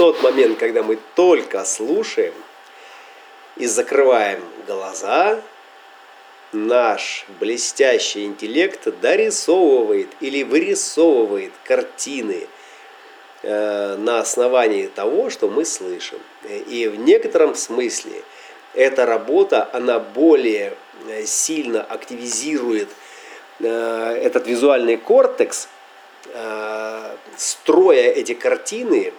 тот момент, когда мы только слушаем и закрываем глаза, наш блестящий интеллект дорисовывает или вырисовывает картины э, на основании того, что мы слышим. И в некотором смысле эта работа, она более э, сильно активизирует э, этот визуальный кортекс, строя эти картины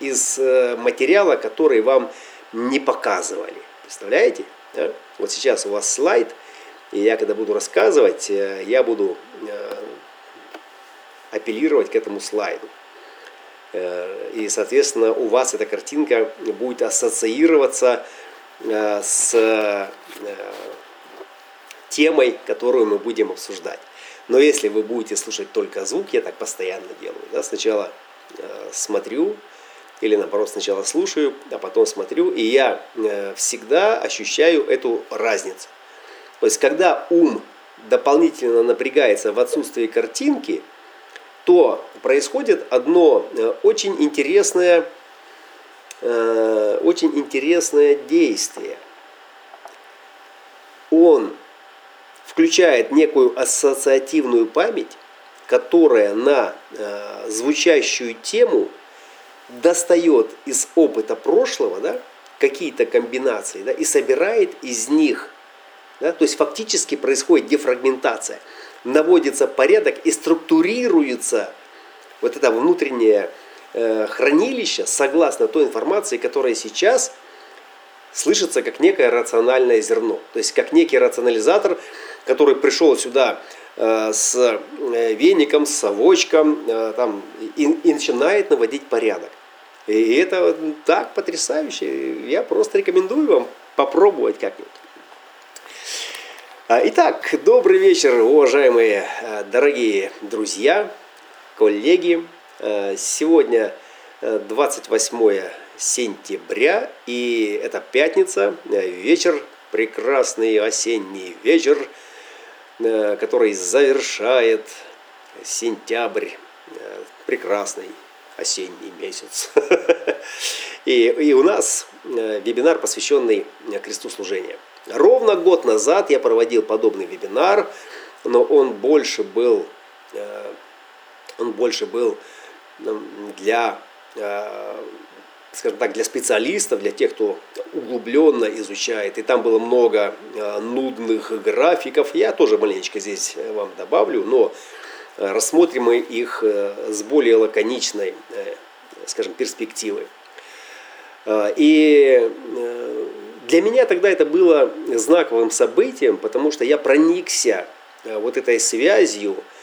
из материала, который вам не показывали. Представляете? Да? Вот сейчас у вас слайд – и я, когда буду рассказывать, э, я буду э, апеллировать к этому слайду. Э, и, соответственно, у вас эта картинка будет ассоциироваться с темой, которую мы будем обсуждать. Но если вы будете слушать только звук, я так постоянно делаю. Да? Сначала смотрю, или наоборот сначала слушаю, а потом смотрю, и я всегда ощущаю эту разницу. То есть, когда ум дополнительно напрягается в отсутствии картинки, то происходит одно э, очень интересное, э, очень интересное действие. Он включает некую ассоциативную память, которая на э, звучащую тему достает из опыта прошлого да, какие-то комбинации да, и собирает из них да? То есть фактически происходит дефрагментация. Наводится порядок и структурируется вот это внутреннее э, хранилище согласно той информации, которая сейчас слышится как некое рациональное зерно. То есть как некий рационализатор, который пришел сюда э, с э, веником, с совочком э, там, и, и начинает наводить порядок. И это так потрясающе. Я просто рекомендую вам попробовать как-нибудь. А, итак, добрый вечер, уважаемые дорогие друзья, коллеги. Сегодня 28 сентября, и это пятница, вечер, прекрасный осенний вечер, который завершает сентябрь, прекрасный осенний месяц. И, и у нас вебинар, посвященный кресту служения – Ровно год назад я проводил подобный вебинар, но он больше был, э, он больше был для, э, скажем так, для специалистов, для тех, кто углубленно изучает. И там было много э, нудных графиков. Я тоже маленечко здесь вам добавлю, но рассмотрим мы их с более лаконичной, скажем, перспективы. И для меня тогда это было знаковым событием, потому что я проникся э, вот этой связью э,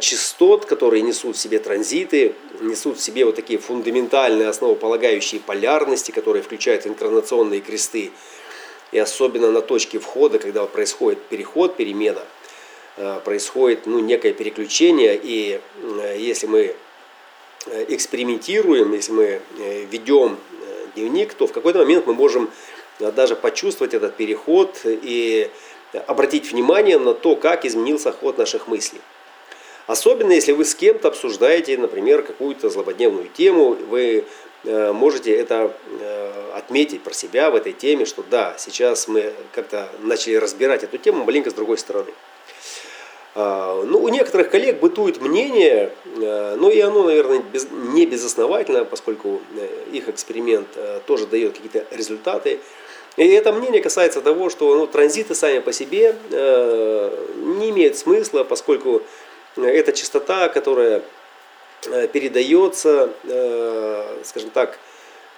частот, которые несут в себе транзиты, несут в себе вот такие фундаментальные основополагающие полярности, которые включают инкарнационные кресты. И особенно на точке входа, когда происходит переход, перемена, э, происходит ну, некое переключение. И если мы экспериментируем, если мы ведем дневник, то в какой-то момент мы можем даже почувствовать этот переход и обратить внимание на то, как изменился ход наших мыслей. Особенно если вы с кем-то обсуждаете, например, какую-то злободневную тему, вы э, можете это э, отметить про себя в этой теме, что да, сейчас мы как-то начали разбирать эту тему маленько с другой стороны. А, ну, у некоторых коллег бытует мнение, ну и оно, наверное, без, не безосновательно, поскольку их эксперимент тоже дает какие-то результаты, и это мнение касается того, что ну, транзиты сами по себе не имеют смысла, поскольку это частота, которая э, передается, э, скажем так,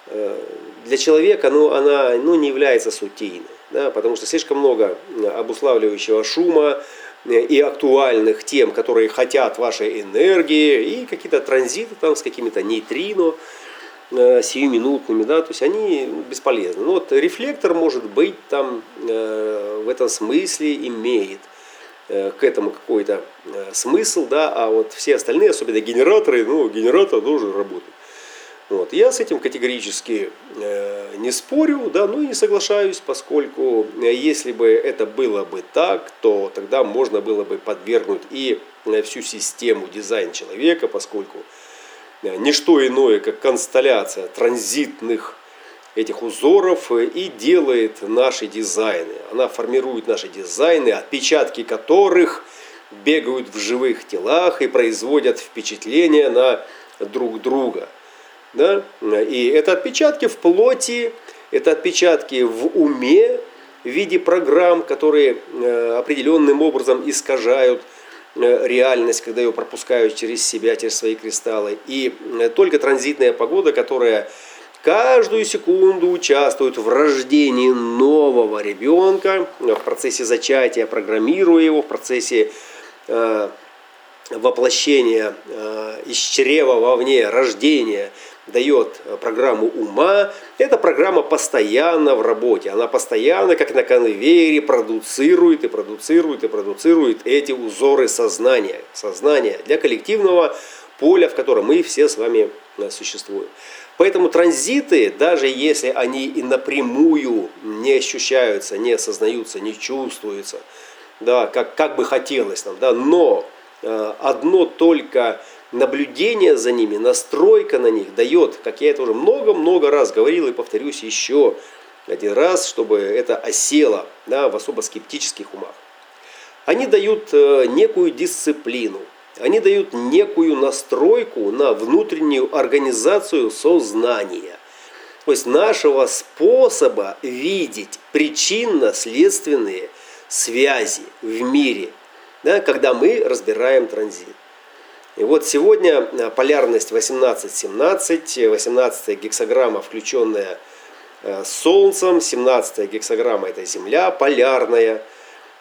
э, для человека, ну, она ну, не является сутийной, да, потому что слишком много обуславливающего шума и актуальных тем, которые хотят вашей энергии, и какие-то транзиты там с какими-то нейтрино, сиюминутными, да, то есть они бесполезны. Ну вот рефлектор может быть там э, в этом смысле имеет к этому какой-то э, смысл, да, а вот все остальные, особенно генераторы, ну, генератор должен работать. Вот. Я с этим категорически э, не спорю, да, ну и не соглашаюсь, поскольку э, если бы это было бы так, то тогда можно было бы подвергнуть и э, всю систему дизайн человека, поскольку не что иное, как констелляция транзитных этих узоров и делает наши дизайны. Она формирует наши дизайны, отпечатки которых бегают в живых телах и производят впечатление на друг друга. Да? И это отпечатки в плоти, это отпечатки в уме в виде программ, которые э, определенным образом искажают э, реальность, когда ее пропускают через себя, через свои кристаллы. И э, только транзитная погода, которая каждую секунду участвует в рождении нового ребенка, в процессе зачатия, программируя его, в процессе э, воплощения э, из чрева вовне, рождения, дает программу ума, эта программа постоянно в работе. Она постоянно, как на конвейере, продуцирует и продуцирует и продуцирует эти узоры сознания. Сознания для коллективного поля, в котором мы все с вами э, существуем. Поэтому транзиты, даже если они и напрямую не ощущаются, не осознаются, не чувствуются, да, как, как бы хотелось нам, да, но э, одно только наблюдение за ними, настройка на них дает, как я это уже много-много раз говорил и повторюсь еще один раз, чтобы это осело да, в особо скептических умах. Они дают э, некую дисциплину, они дают некую настройку на внутреннюю организацию сознания. То есть нашего способа видеть причинно-следственные связи в мире, да, когда мы разбираем транзит. И вот сегодня э, полярность 18-17, 18 гексограмма, включенная э, Солнцем, 17 гексограмма это Земля, полярная.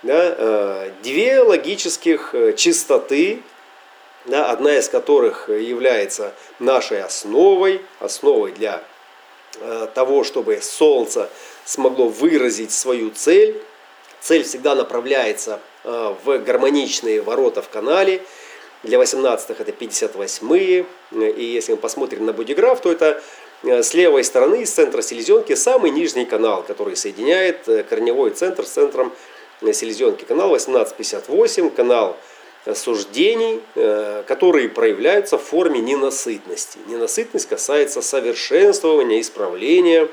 Да, э, две логических чистоты, да, одна из которых является нашей основой, основой для э, того, чтобы Солнце смогло выразить свою цель. Цель всегда направляется э, в гармоничные ворота в канале. Для 18-х это 58-е. И если мы посмотрим на бодиграф, то это э, с левой стороны, с центра селезенки, самый нижний канал, который соединяет корневой центр с центром селезенки. Канал 1858, канал суждений, э, которые проявляются в форме ненасытности. Ненасытность касается совершенствования, исправления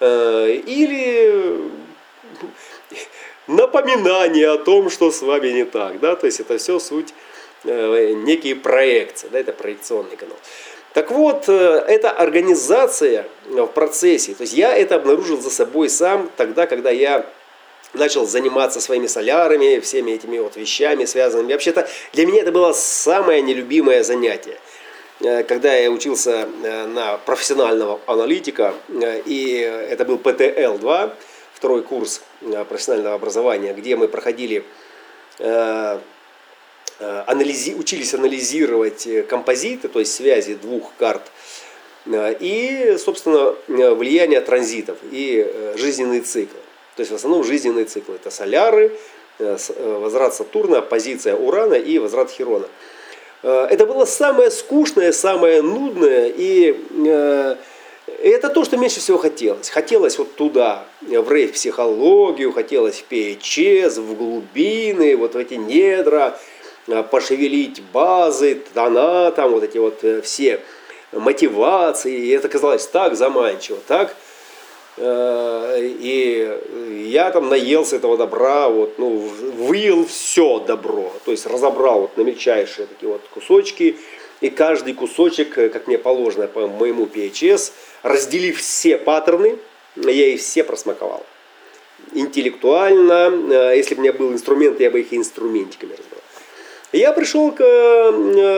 э, или напоминания о том, что с вами не так. Да? То есть это все суть э, некие проекции, да, это проекционный канал. Так вот, эта организация в процессе, то есть я это обнаружил за собой сам тогда, когда я начал заниматься своими солярами, всеми этими вот вещами связанными. Вообще-то для меня это было самое нелюбимое занятие. Э, когда я учился э, на профессионального аналитика, э, и это был ПТЛ-2, второй курс профессионального образования, где мы проходили, анализи, учились анализировать композиты, то есть связи двух карт, и, собственно, влияние транзитов и жизненные циклы. То есть в основном жизненные циклы. Это соляры, э, э, возврат Сатурна, оппозиция Урана и возврат Херона. Э, это было самое скучное, самое нудное, и это то, что меньше всего хотелось. Хотелось вот туда, в рейв-психологию, хотелось в PHS, в глубины, вот в эти недра, пошевелить базы, тона, там вот эти вот все мотивации. И это казалось так заманчиво, так и я там наелся этого добра, вот, ну, выел все добро, то есть разобрал вот на мельчайшие такие вот кусочки, и каждый кусочек, э, как мне положено по моему PHS, разделив все паттерны, я их все просмаковал. Интеллектуально, э, если бы у меня был инструмент, я бы их инструментиками разбирал. Я пришел к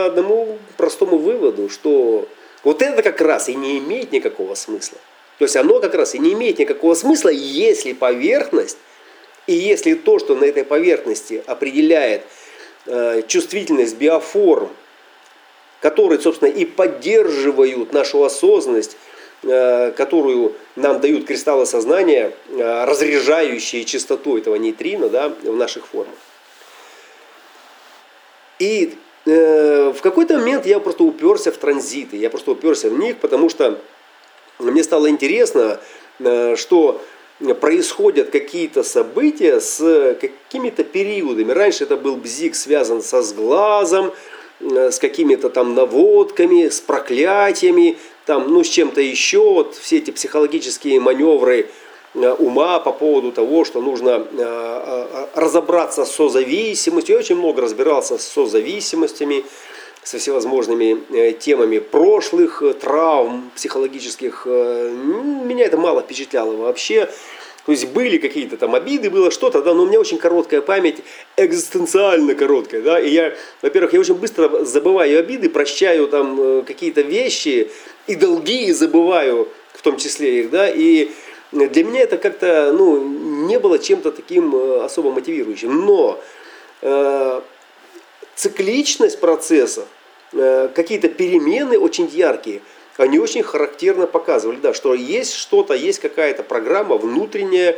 одному простому выводу, что вот это как раз и не имеет никакого смысла. То есть оно как раз и не имеет никакого смысла, если поверхность, и если то, что на этой поверхности определяет э, чувствительность биоформ, которые, собственно, и поддерживают нашу осознанность, э, которую нам дают кристаллы сознания, э, разряжающие частоту этого нейтрина да, в наших формах. И э, в какой-то момент я просто уперся в транзиты, я просто уперся в них, потому что мне стало интересно, э, что происходят какие-то события с какими-то периодами. Раньше это был бзик связан со сглазом, с какими-то там наводками, с проклятиями, там, ну, с чем-то еще, вот все эти психологические маневры ума по поводу того, что нужно разобраться с созависимостью. Я очень много разбирался с созависимостями, со всевозможными темами прошлых травм психологических. Меня это мало впечатляло вообще. То есть были какие-то там обиды, было что-то, да, но у меня очень короткая память, экзистенциально короткая, да, и я, во-первых, я очень быстро забываю обиды, прощаю там э, какие-то вещи и долги забываю в том числе их, да, и для меня это как-то, ну, не было чем-то таким э, особо мотивирующим, но э, цикличность процесса, э, какие-то перемены очень яркие – они очень характерно показывали, да, что есть что-то, есть какая-то программа внутренняя,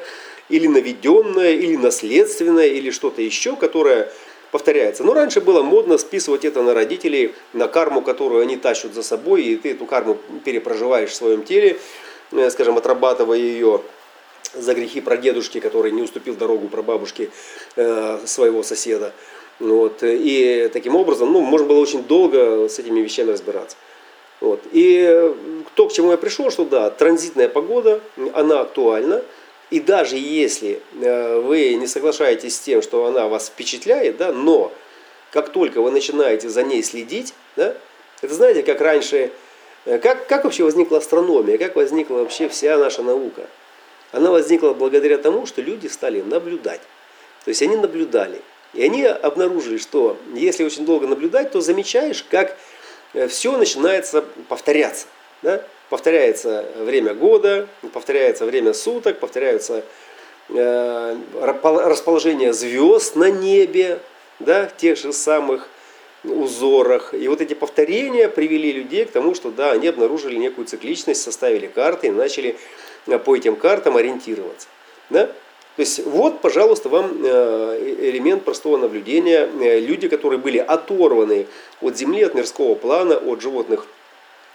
или наведенная, или наследственная, или что-то еще, которое повторяется. Но раньше было модно списывать это на родителей, на карму, которую они тащат за собой, и ты эту карму перепроживаешь в своем теле, э, скажем, отрабатывая ее за грехи прадедушки, который не уступил дорогу прабабушке э, своего соседа. Вот. И таким образом, ну, можно было очень долго с этими вещами разбираться. Вот. И то, к чему я пришел, что да, транзитная погода, она актуальна. И даже если э, вы не соглашаетесь с тем, что она вас впечатляет, да, но как только вы начинаете за ней следить, да, это знаете, как раньше, э, как, как вообще возникла астрономия, как возникла вообще вся наша наука? Она возникла благодаря тому, что люди стали наблюдать. То есть они наблюдали. И они обнаружили, что если очень долго наблюдать, то замечаешь, как Э, все начинается повторяться. Да? Повторяется время года, повторяется время суток, повторяются э, расположение звезд на небе, да, в тех же самых узорах. И вот эти повторения привели людей к тому, что да, они обнаружили некую цикличность, составили карты и начали э, по этим картам ориентироваться. Да? То есть вот, пожалуйста, вам э, элемент простого наблюдения. Э, люди, которые были оторваны от Земли, от мирского плана, от животных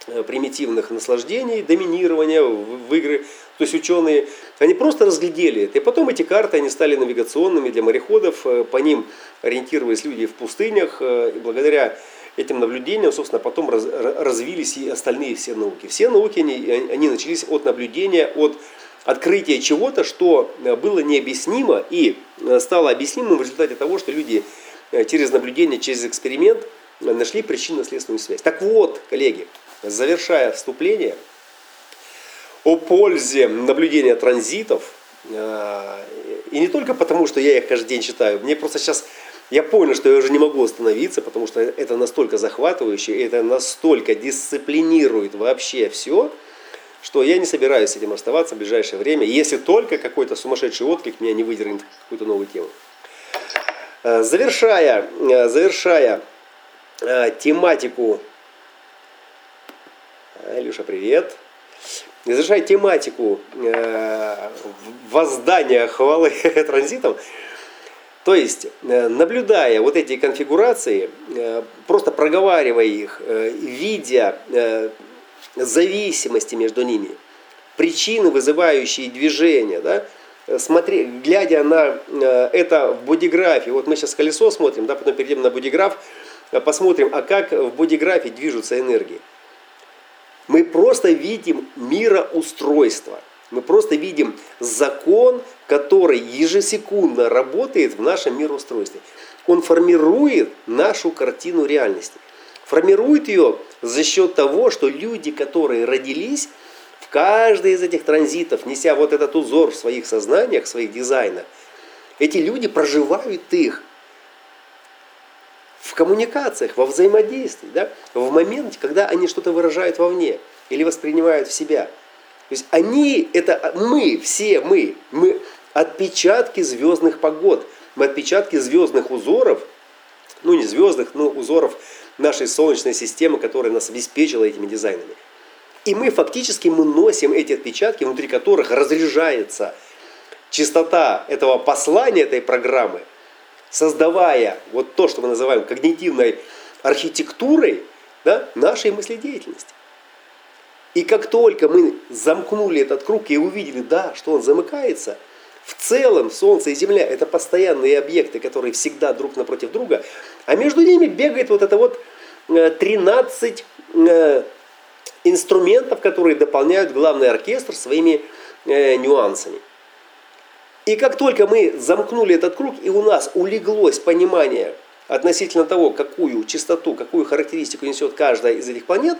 э, примитивных наслаждений, доминирования в игры. То есть ученые, они просто разглядели это. И потом эти карты, они стали навигационными для мореходов. По ним ориентировались люди в пустынях. И благодаря этим наблюдениям, собственно, потом развились и остальные все науки. Все науки, они, они начались от наблюдения, от открытие чего-то, что э, было необъяснимо и э, стало объяснимым в результате того, что люди э, через наблюдение, через эксперимент нашли причинно-следственную связь. Так вот, коллеги, завершая вступление о пользе наблюдения транзитов, и не только потому, что я их каждый день читаю, мне просто сейчас я понял, что я уже не могу остановиться, потому что это настолько захватывающе, это настолько дисциплинирует вообще все, что я не собираюсь с этим оставаться в ближайшее время, если только какой-то сумасшедший отклик меня не выдернет какую-то новую тему. Э, завершая, э, завершая э, тематику, Илюша, привет. Завершая тематику воздания хвалы транзитом, то есть, наблюдая вот эти конфигурации, просто проговаривая их, видя зависимости между ними, причины, вызывающие движение, да, смотри, глядя на э, это в бодиграфии, вот мы сейчас колесо смотрим, да, потом перейдем на бодиграф, э, посмотрим, а как в бодиграфе движутся энергии. Мы просто видим мироустройство. Мы просто видим закон, который ежесекундно работает в нашем мироустройстве. Он формирует нашу картину реальности. Формирует ее за счет того, что люди, которые родились в каждый из этих транзитов, неся вот этот узор в своих сознаниях, в своих дизайнах, эти люди проживают их в коммуникациях, во взаимодействии, да? в моменте, когда они что-то выражают вовне или воспринимают в себя. То есть они, это мы, все мы, мы отпечатки звездных погод, мы отпечатки звездных узоров, ну не звездных, но узоров нашей Солнечной системы, которая нас обеспечила этими дизайнами. И мы фактически мы носим эти отпечатки, внутри которых разряжается чистота этого послания, этой программы, создавая вот то, что мы называем когнитивной архитектурой да, нашей мыследеятельности. И как только мы замкнули этот круг и увидели, да, что он замыкается, в целом Солнце и Земля это постоянные объекты, которые всегда друг напротив друга, а между ними бегает вот эта вот 13 инструментов, которые дополняют главный оркестр своими нюансами. И как только мы замкнули этот круг, и у нас улеглось понимание относительно того, какую частоту, какую характеристику несет каждая из этих планет,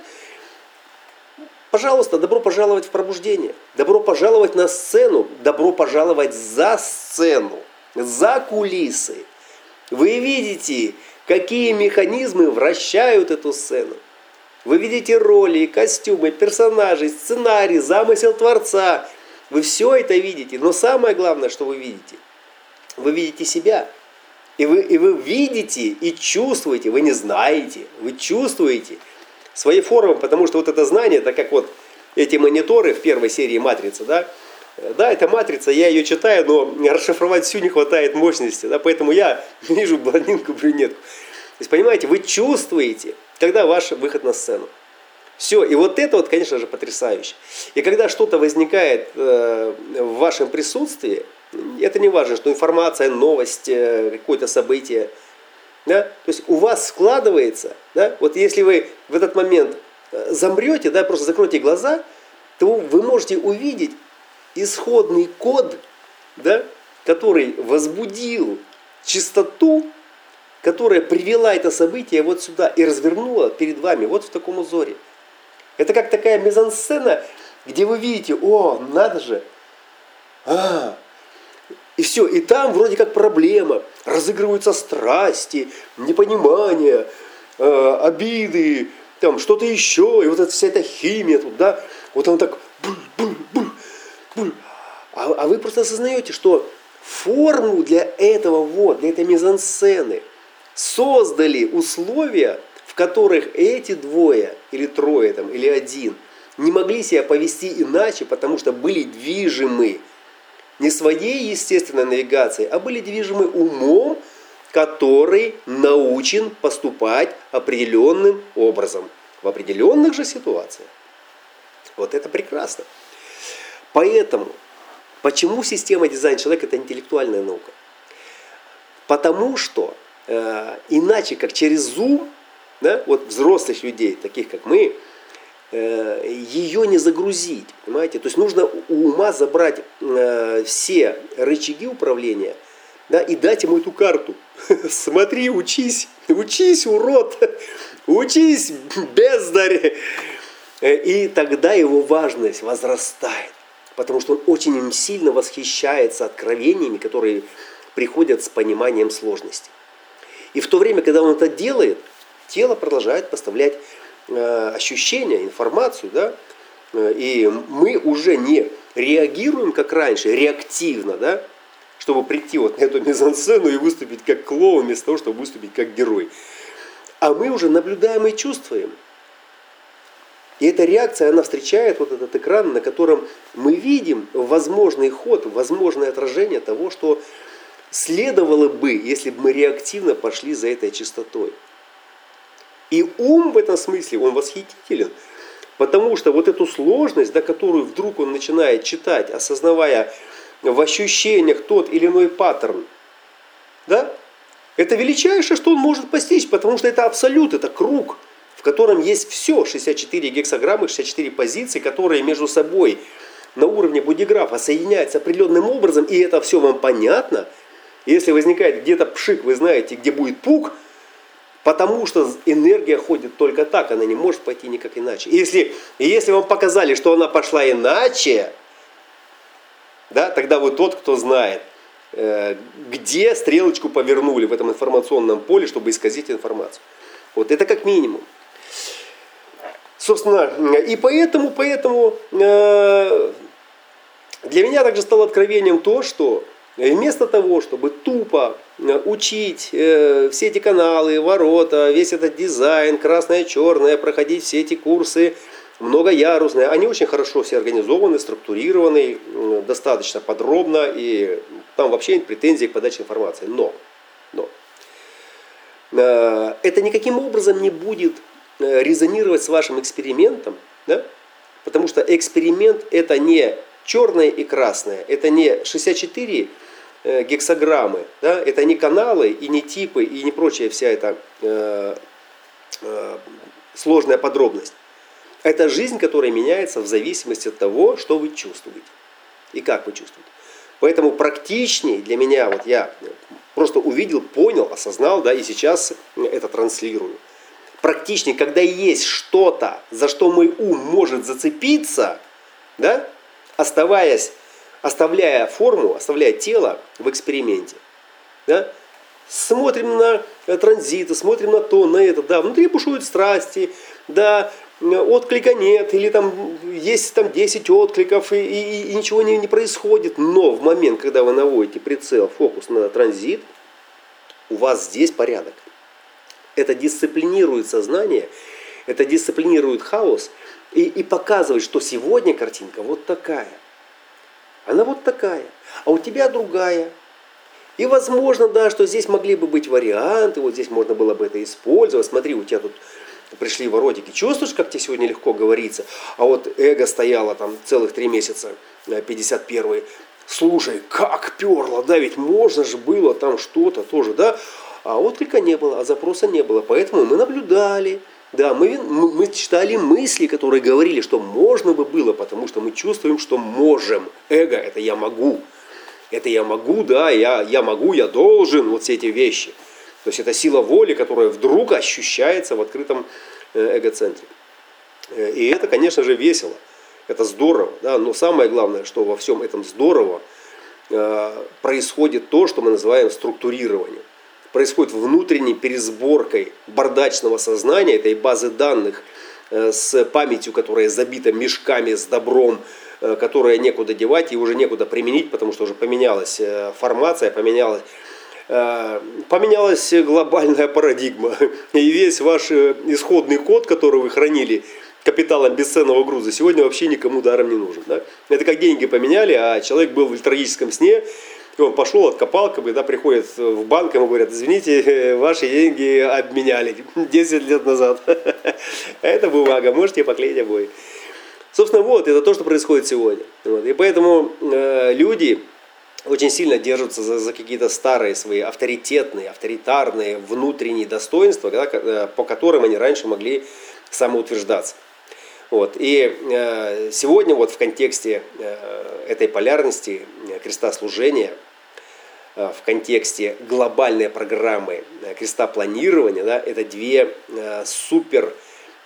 пожалуйста, добро пожаловать в пробуждение, добро пожаловать на сцену, добро пожаловать за сцену, за кулисы. Вы видите, какие механизмы вращают эту сцену. Вы видите роли, костюмы, персонажей, сценарий, замысел Творца – вы все это видите, но самое главное, что вы видите, вы видите себя. И вы, и вы видите и чувствуете, вы не знаете, вы чувствуете свои формы, потому что вот это знание, это как вот эти мониторы в первой серии «Матрицы», да, да, это матрица, я ее читаю, но расшифровать всю не хватает мощности, да, поэтому я вижу блондинку, брюнетку. То есть, понимаете, вы чувствуете, когда ваш выход на сцену. Все, и вот это вот, конечно же, потрясающе. И когда что-то возникает э, в вашем присутствии, это не важно, что информация, новость, э, какое-то событие, да, то есть у вас складывается, да, вот если вы в этот момент э, замрете, да, просто закройте глаза, то вы можете увидеть исходный код, да, который возбудил чистоту, которая привела это событие вот сюда и развернула перед вами вот в таком узоре. Это как такая мизансцена, где вы видите, о, надо же, а, и все, и там вроде как проблема, разыгрываются страсти, непонимание, э, обиды, там что-то еще, и вот эта вся эта химия тут, да, вот он так. А, а вы просто осознаете, что форму для этого вот, для этой мизансцены создали условия, в которых эти двое или трое там, или один не могли себя повести иначе, потому что были движимы не своей естественной навигацией, а были движимы умом, который научен поступать определенным образом в определенных же ситуациях. Вот это прекрасно. Поэтому, почему система дизайн человека это интеллектуальная наука? Потому что э, иначе, как через Zoom, да, вот взрослых людей, таких как мы, ее не загрузить, понимаете? То есть нужно у ума забрать э, все рычаги управления да, и дать ему эту карту. Смотри, учись, учись, урод, учись, бездарь. Э, и тогда его важность возрастает, потому что он очень сильно восхищается откровениями, которые приходят с пониманием сложности. И в то время, когда он это делает – тело продолжает поставлять э, ощущения, информацию, да, э, и мы уже не реагируем, как раньше, реактивно, да, чтобы прийти вот на эту мизансцену и выступить как клоун, вместо того, чтобы выступить как герой. А мы уже наблюдаем и чувствуем. И эта реакция, она встречает вот этот экран, на котором мы видим возможный ход, возможное отражение того, что следовало бы, если бы мы реактивно пошли за этой частотой. И ум в этом смысле, он восхитителен, потому что вот эту сложность, да, которую вдруг он начинает читать, осознавая в ощущениях тот или иной паттерн, да, это величайшее, что он может постичь, потому что это абсолют, это круг, в котором есть все, 64 гексограммы, 64 позиции, которые между собой на уровне бодиграфа соединяются определенным образом, и это все вам понятно. Если возникает где-то пшик, вы знаете, где будет пук – Потому что энергия ходит только так, она не может пойти никак иначе. Если, если вам показали, что она пошла иначе, да, тогда вы тот, кто знает, э, где стрелочку повернули в этом информационном поле, чтобы исказить информацию. Вот это как минимум. Собственно, и поэтому, поэтому э, для меня также стало откровением то, что вместо того, чтобы тупо учить э, все эти каналы, ворота, весь этот дизайн, красное, черное, проходить все эти курсы, многоярусные. Они очень хорошо все организованы, структурированы, э, достаточно подробно, и там вообще нет претензий к подаче информации. Но, но э, это никаким образом не будет э, резонировать с вашим экспериментом, да? потому что эксперимент это не черное и красное, это не 64 Э, гексограммы. Да? Это не каналы и не типы и не прочая вся эта э, э, сложная подробность. Это жизнь, которая меняется в зависимости от того, что вы чувствуете и как вы чувствуете. Поэтому практичнее для меня, вот я просто увидел, понял, осознал, да, и сейчас это транслирую. Практичнее, когда есть что-то, за что мой ум может зацепиться, да, оставаясь, оставляя форму, оставляя тело в эксперименте. Да, смотрим на транзиты, смотрим на то, на это, да, внутри бушуют страсти, да, отклика нет, или там есть там 10 откликов, и, и, и ничего не, не происходит. Но в момент, когда вы наводите прицел, фокус на транзит, у вас здесь порядок. Это дисциплинирует сознание, это дисциплинирует хаос и, и показывает, что сегодня картинка вот такая. Она вот такая, а у тебя другая. И возможно, да, что здесь могли бы быть варианты, вот здесь можно было бы это использовать. Смотри, у тебя тут пришли воротики. Чувствуешь, как тебе сегодня легко говорится? А вот эго стояло там целых три месяца, 51-й. Э, Слушай, как перло, да, ведь можно же было там что-то тоже, да? А отклика не было, а запроса не было. Поэтому мы наблюдали, да, мы, мы читали мысли, которые говорили, что можно бы было, потому что мы чувствуем, что можем. Эго – это я могу. Это я могу, да, я, я могу, я должен, вот все эти вещи. То есть это сила воли, которая вдруг ощущается в открытом э, эгоцентре. Э, и это, конечно же, весело. Это здорово. Да? Но самое главное, что во всем этом здорово э, происходит то, что мы называем структурированием. Происходит внутренней пересборкой бардачного сознания, этой базы данных, с памятью, которая забита мешками с добром, которая некуда девать и уже некуда применить, потому что уже поменялась формация, поменялась Э, поменялась глобальная парадигма. И весь ваш э, исходный код, который вы хранили капиталом бесценного груза, сегодня вообще никому даром не нужен. Да? Это как деньги поменяли, а человек был в трагическом сне, и он пошел, откопал, когда приходит в банк, ему говорят, извините, ваши деньги обменяли 10 лет назад. Это бумага, можете поклеить обои. Собственно, вот, это то, что происходит сегодня. Вот. И поэтому э, люди, очень сильно держатся за, за какие-то старые свои авторитетные, авторитарные внутренние достоинства, да, э, по которым они раньше могли самоутверждаться. Вот. И э, сегодня вот в контексте э, этой полярности э, креста служения, э, в контексте глобальной программы э, креста планирования, да, это две э, супер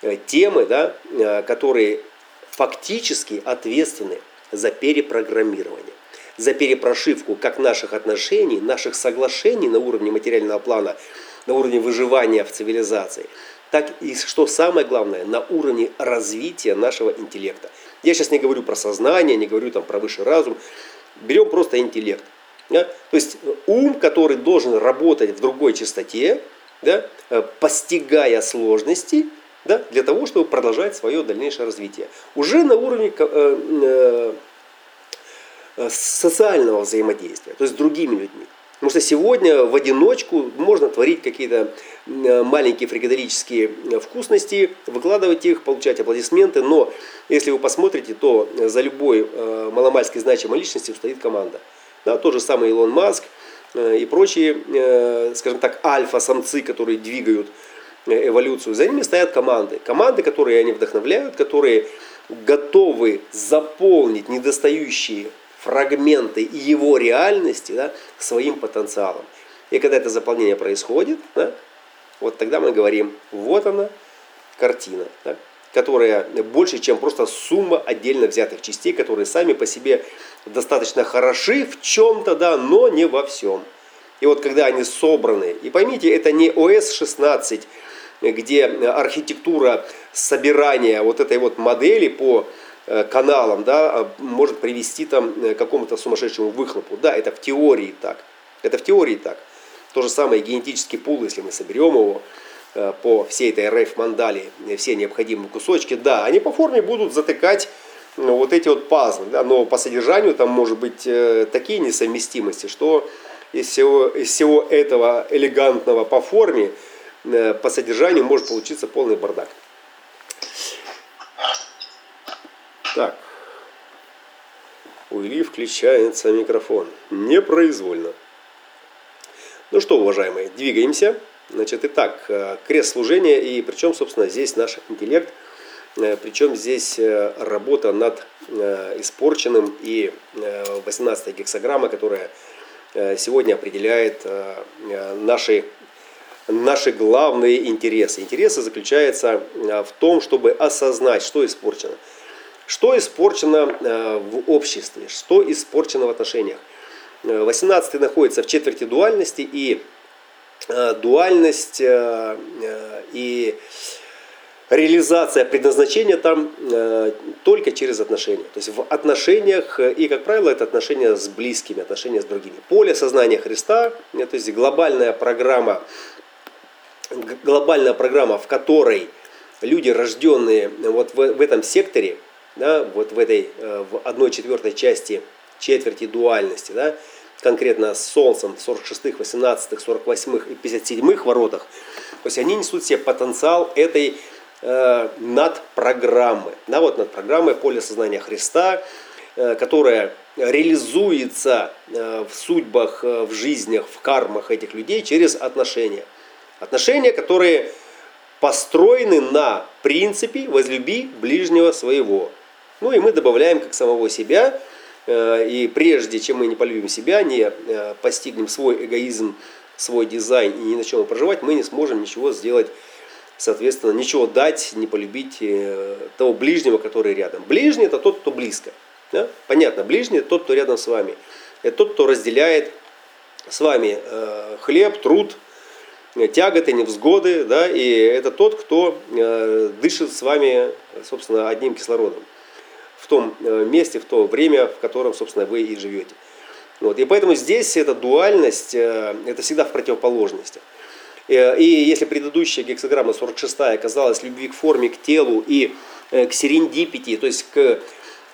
э, темы, да, э, которые фактически ответственны за перепрограммирование за перепрошивку как наших отношений, наших соглашений на уровне материального плана, на уровне выживания в цивилизации, так и, что самое главное, на уровне развития нашего интеллекта. Я сейчас не говорю про сознание, не говорю там про высший разум, берем просто интеллект. Да? То есть ум, который должен работать в другой частоте, да, э, постигая сложности, да, для того, чтобы продолжать свое дальнейшее развитие. Уже на уровне э, э, Э, социального взаимодействия, то есть с другими людьми. Потому что сегодня в одиночку можно творить какие-то э, маленькие фрикаделические э, вкусности, выкладывать их, получать аплодисменты, но если вы посмотрите, то за любой маломальски значимой личностью стоит команда. Да, тот же самый Илон Маск и прочие, скажем так, альфа-самцы, которые двигают эволюцию, за ними стоят команды. Команды, которые они вдохновляют, которые готовы заполнить недостающие фрагменты его реальности да, своим потенциалом. И когда это заполнение происходит, да, вот тогда мы говорим, вот она, картина, да, которая больше, чем просто сумма отдельно взятых частей, которые сами по себе достаточно хороши в чем-то, да, но не во всем. И вот когда они собраны, и поймите, это не ОС-16, где архитектура собирания вот этой вот модели по каналам, да, а может привести там э, к какому-то сумасшедшему выхлопу. Да, это в теории так. Это в теории так. То же самое генетический пул, если мы соберем его э, по всей этой РФ-мандали, все необходимые кусочки, да, они по форме будут затыкать вот эти вот пазлы, да, но по содержанию там может быть такие несовместимости, что из всего, из всего этого элегантного по форме, по содержанию может получиться полный бардак. Так. У Ильи включается микрофон. Непроизвольно. Ну что, уважаемые, двигаемся. Значит, итак, э, крест служения, и причем, собственно, здесь наш интеллект, э, причем здесь э, работа над испорченным и 18 гексограмма, которая сегодня определяет наши, наши главные интересы. Интересы заключаются в том, чтобы осознать, что испорчено. Что испорчено в обществе, что испорчено в отношениях. 18 находится в четверти дуальности, и Э, дуальность э, э, и реализация предназначения там только через отношения. То есть в отношениях, и как правило это отношения с близкими, отношения с другими. Поле сознания Христа, то есть глобальная программа, глобальная программа, в которой люди, рожденные вот в этом секторе, да, вот в этой в одной четвертой части четверти дуальности, да, конкретно с Солнцем в 46-х, 18-х, 48-х и 57-х воротах, то есть они несут в себе потенциал этой э, надпрограммы. Да, вот надпрограммы поле сознания Христа, э, которая реализуется э, в судьбах, э, в жизнях, в кармах этих людей через отношения. Отношения, которые построены на принципе «возлюби ближнего своего». Ну и мы добавляем как самого себя – Э, и прежде чем мы не полюбим себя, не э, постигнем свой эгоизм, свой дизайн и не начнем проживать, мы не сможем ничего сделать, соответственно, ничего дать, не полюбить э, того ближнего, который рядом. Ближний это тот, кто близко. Да? Понятно, ближний это тот, кто рядом с вами. Это тот, кто разделяет с вами хлеб, труд, тяготы, невзгоды, да, и это тот, кто дышит с вами, собственно, одним кислородом в том э, месте, в то время, в котором, собственно, вы и живете. Вот. И поэтому здесь эта дуальность, э, это всегда в противоположности. Э, и если предыдущая гексограмма 46 оказалась любви к форме, к телу и к серендипити, то есть к,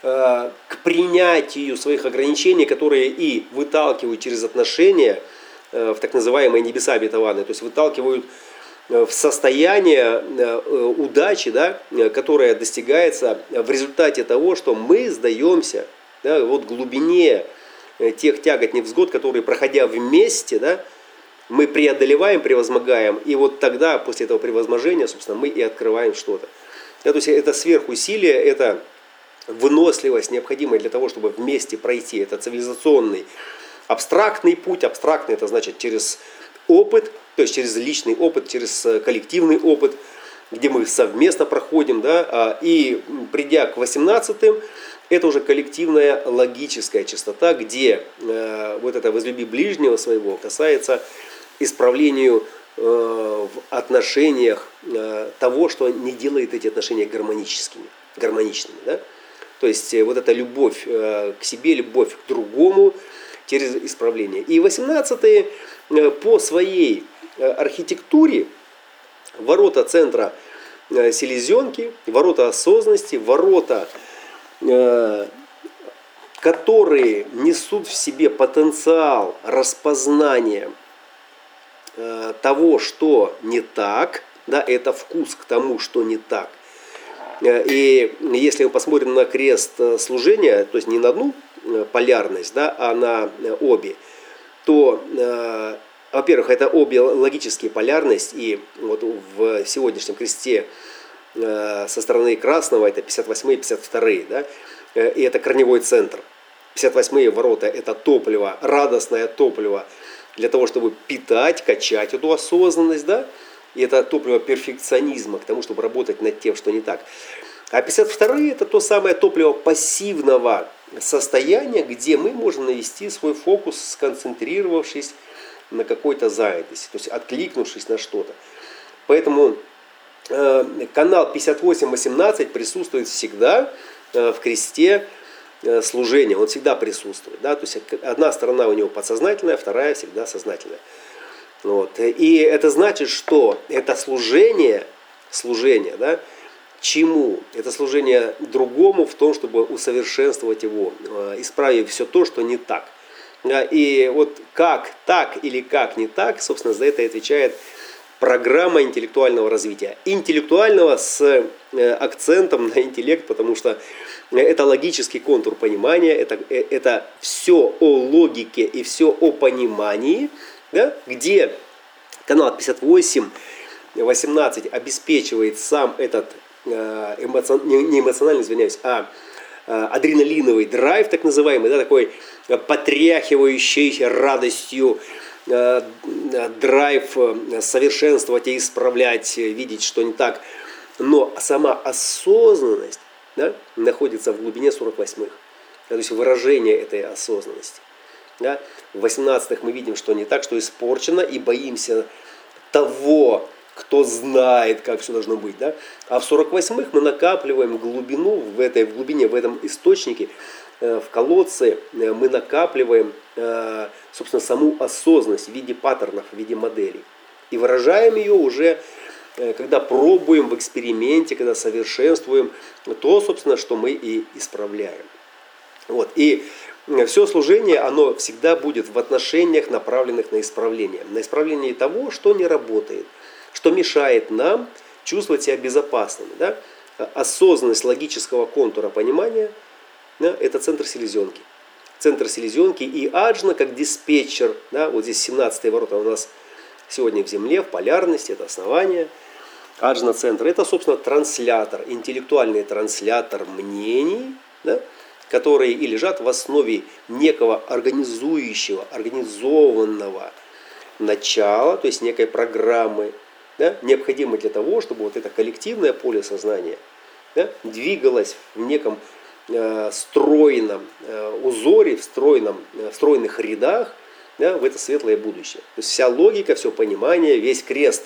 к принятию своих ограничений, которые и выталкивают через отношения в так называемые небеса обетованные, то есть выталкивают в состояние э, удачи, да, которое достигается в результате того, что мы сдаемся да, вот глубине э, тех тягот невзгод, которые, проходя вместе, да, мы преодолеваем, превозмогаем, и вот тогда, после этого превозможения, собственно, мы и открываем что-то. Да, то есть это сверхусилие, это выносливость, необходимая для того, чтобы вместе пройти. Это цивилизационный абстрактный путь. Абстрактный это значит через опыт, то есть через личный опыт, через э, коллективный опыт, где мы совместно проходим, да, а, и придя к 18-м, это уже коллективная логическая частота, где э, вот это «возлюби ближнего своего» касается исправлению э, в отношениях э, того, что не делает эти отношения гармоническими, гармоничными. Да? То есть э, вот эта любовь э, к себе, любовь к другому через исправление. И 18 по своей архитектуре ворота центра э, селезенки, ворота осознанности, ворота, э, которые несут в себе потенциал распознания того, что не так, да, это вкус к тому, что не так. И если мы посмотрим на крест служения, то есть не на одну полярность, да, а на обе, то во-первых, это обе логические полярность, и вот в сегодняшнем кресте э, со стороны красного это 58 и 52, да, э, и это корневой центр. 58 ворота – это топливо, радостное топливо для того, чтобы питать, качать эту осознанность, да, и это топливо перфекционизма к тому, чтобы работать над тем, что не так. А 52 это то самое топливо пассивного состояния, где мы можем навести свой фокус, сконцентрировавшись на какой-то занятости, то есть откликнувшись на что-то. Поэтому э, канал 5818 присутствует всегда э, в кресте э, служения, он всегда присутствует. Да? То есть одна сторона у него подсознательная, вторая всегда сознательная. Вот. И это значит, что это служение, служение, да, чему? Это служение другому в том, чтобы усовершенствовать его, э, исправив все то, что не так – и вот как так или как не так, собственно, за это отвечает программа интеллектуального развития. Интеллектуального с э, акцентом на интеллект, потому что это логический контур понимания, это, э, это все о логике и все о понимании, да, где канал 58, 18 обеспечивает сам этот э, эмоцион... не эмоциональный, извиняюсь, а адреналиновый драйв, так называемый, да, такой потряхивающий радостью э, драйв совершенствовать и исправлять, видеть, что не так. Но сама осознанность да, находится в глубине 48-х. То есть выражение этой осознанности. Да? В 18-х мы видим, что не так, что испорчено, и боимся того, кто знает, как все должно быть. Да? А в 48-х мы накапливаем глубину в этой в глубине, в этом источнике, э, в колодце э, мы накапливаем, э, собственно, саму осознанность в виде паттернов, в виде моделей. И выражаем ее уже, когда пробуем в эксперименте, когда совершенствуем то, собственно, что мы и исправляем. Вот. И все служение, оно всегда будет в отношениях, направленных на исправление. На исправление того, что не работает, что мешает нам чувствовать себя безопасными. Да? Осознанность логического контура понимания да, – это центр селезенки. Центр селезенки и аджна как диспетчер. Да, вот здесь 17 ворота у нас сегодня в Земле, в полярности, это основание. Аджна центр – это, собственно, транслятор, интеллектуальный транслятор мнений, да, которые и лежат в основе некого организующего, организованного начала, то есть некой программы, да, необходимой для того, чтобы вот это коллективное поле сознания да, двигалось в неком стройном э, узоре, в, стройном, э, в стройных рядах да, в это светлое будущее. То есть вся логика, все понимание, весь крест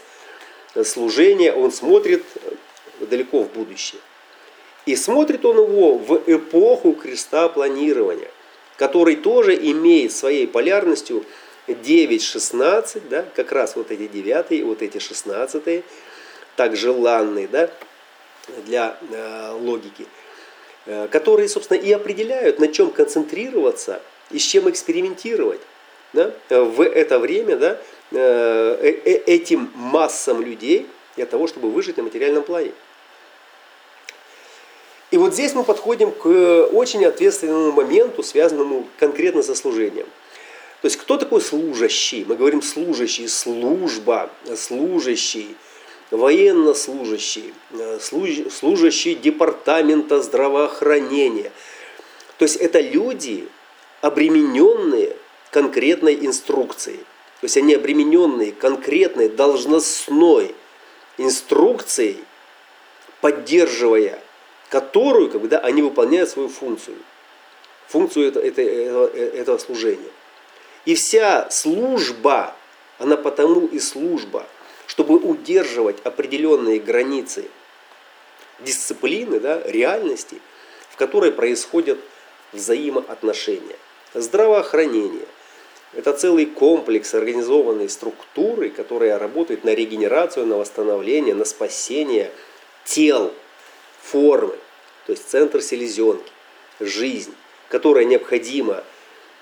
служения, он смотрит э, далеко в будущее. И смотрит он его в эпоху креста планирования, который тоже имеет своей полярностью 9-16, да, как раз вот эти 9 вот эти 16 так желанные да, для э, логики, э, которые, собственно, и определяют, на чем концентрироваться и с чем экспериментировать да, в это время да, э, э, э этим массам людей для того, чтобы выжить на материальном плане. И вот здесь мы подходим к очень ответственному моменту, связанному конкретно со служением. То есть кто такой служащий? Мы говорим служащий, служба, служащий, военнослужащий, служащий департамента здравоохранения. То есть это люди, обремененные конкретной инструкцией. То есть они обремененные конкретной должностной инструкцией, поддерживая которую как бы, да, они выполняют свою функцию. Функцию это, это, этого, этого служения. И вся служба, она потому и служба, чтобы удерживать определенные границы дисциплины, да, реальности, в которой происходят взаимоотношения. Здравоохранение – это целый комплекс организованной структуры, которая работает на регенерацию, на восстановление, на спасение тел – формы, то есть центр селезенки, жизнь, которая необходима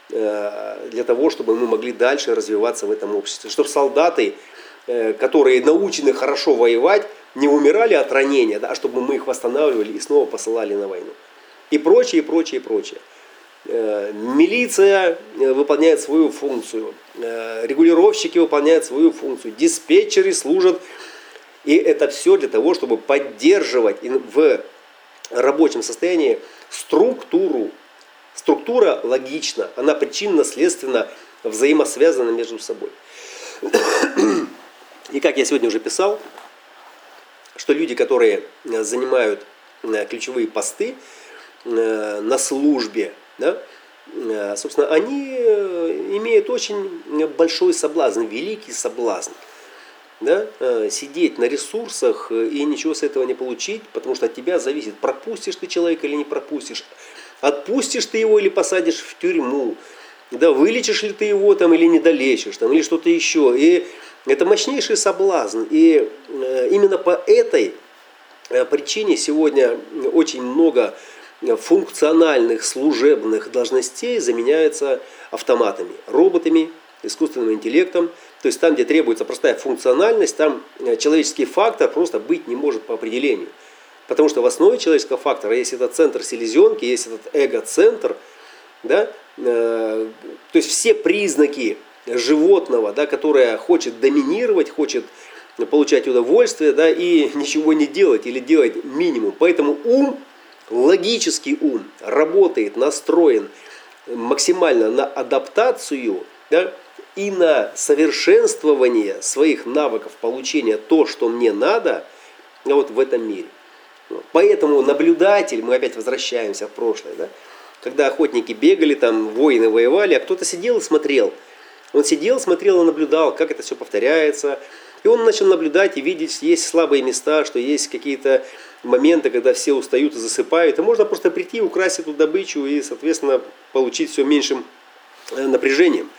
э, для того, чтобы мы могли дальше развиваться в этом обществе. Чтобы солдаты, которые научены хорошо воевать, не умирали от ранения, да, а чтобы мы их восстанавливали и снова посылали на войну. И прочее, и прочее, и прочее. Э, милиция выполняет свою функцию, регулировщики выполняют свою функцию, диспетчеры служат и это все для того, чтобы поддерживать в рабочем состоянии структуру. Структура логична, она причинно-следственно взаимосвязана между собой. И как я сегодня уже писал, что люди, которые занимают э, ключевые посты э, на службе, да, э, собственно, они имеют очень большой соблазн, великий соблазн – да, э, сидеть на ресурсах э, и ничего с этого не получить, потому что от тебя зависит, пропустишь ты человека или не пропустишь, отпустишь ты его или посадишь в тюрьму, да, вылечишь ли ты его там или не долечишь, там, или что-то еще. И это мощнейший соблазн. И э, именно по этой причине сегодня очень много функциональных служебных должностей заменяются автоматами, роботами, искусственным интеллектом. То есть там, где требуется простая функциональность, там э, человеческий фактор просто быть не может по определению. Потому что в основе человеческого фактора есть этот центр селезенки, есть этот эго-центр, да, э, то есть все признаки животного, да, которое хочет доминировать, хочет получать удовольствие, да, и ничего не делать или делать минимум. Поэтому ум, логический ум, работает, настроен максимально на адаптацию, да, и на совершенствование своих навыков получения то, что мне надо, вот в этом мире. Поэтому наблюдатель, мы опять возвращаемся в прошлое, да, когда охотники бегали, там воины воевали, а кто-то сидел и смотрел. Он сидел, смотрел и наблюдал, как это все повторяется. И он начал наблюдать и видеть, есть слабые места, что есть какие-то моменты, когда все устают и засыпают. И можно просто прийти, украсть эту добычу и, соответственно, получить все меньшим э, напряжением.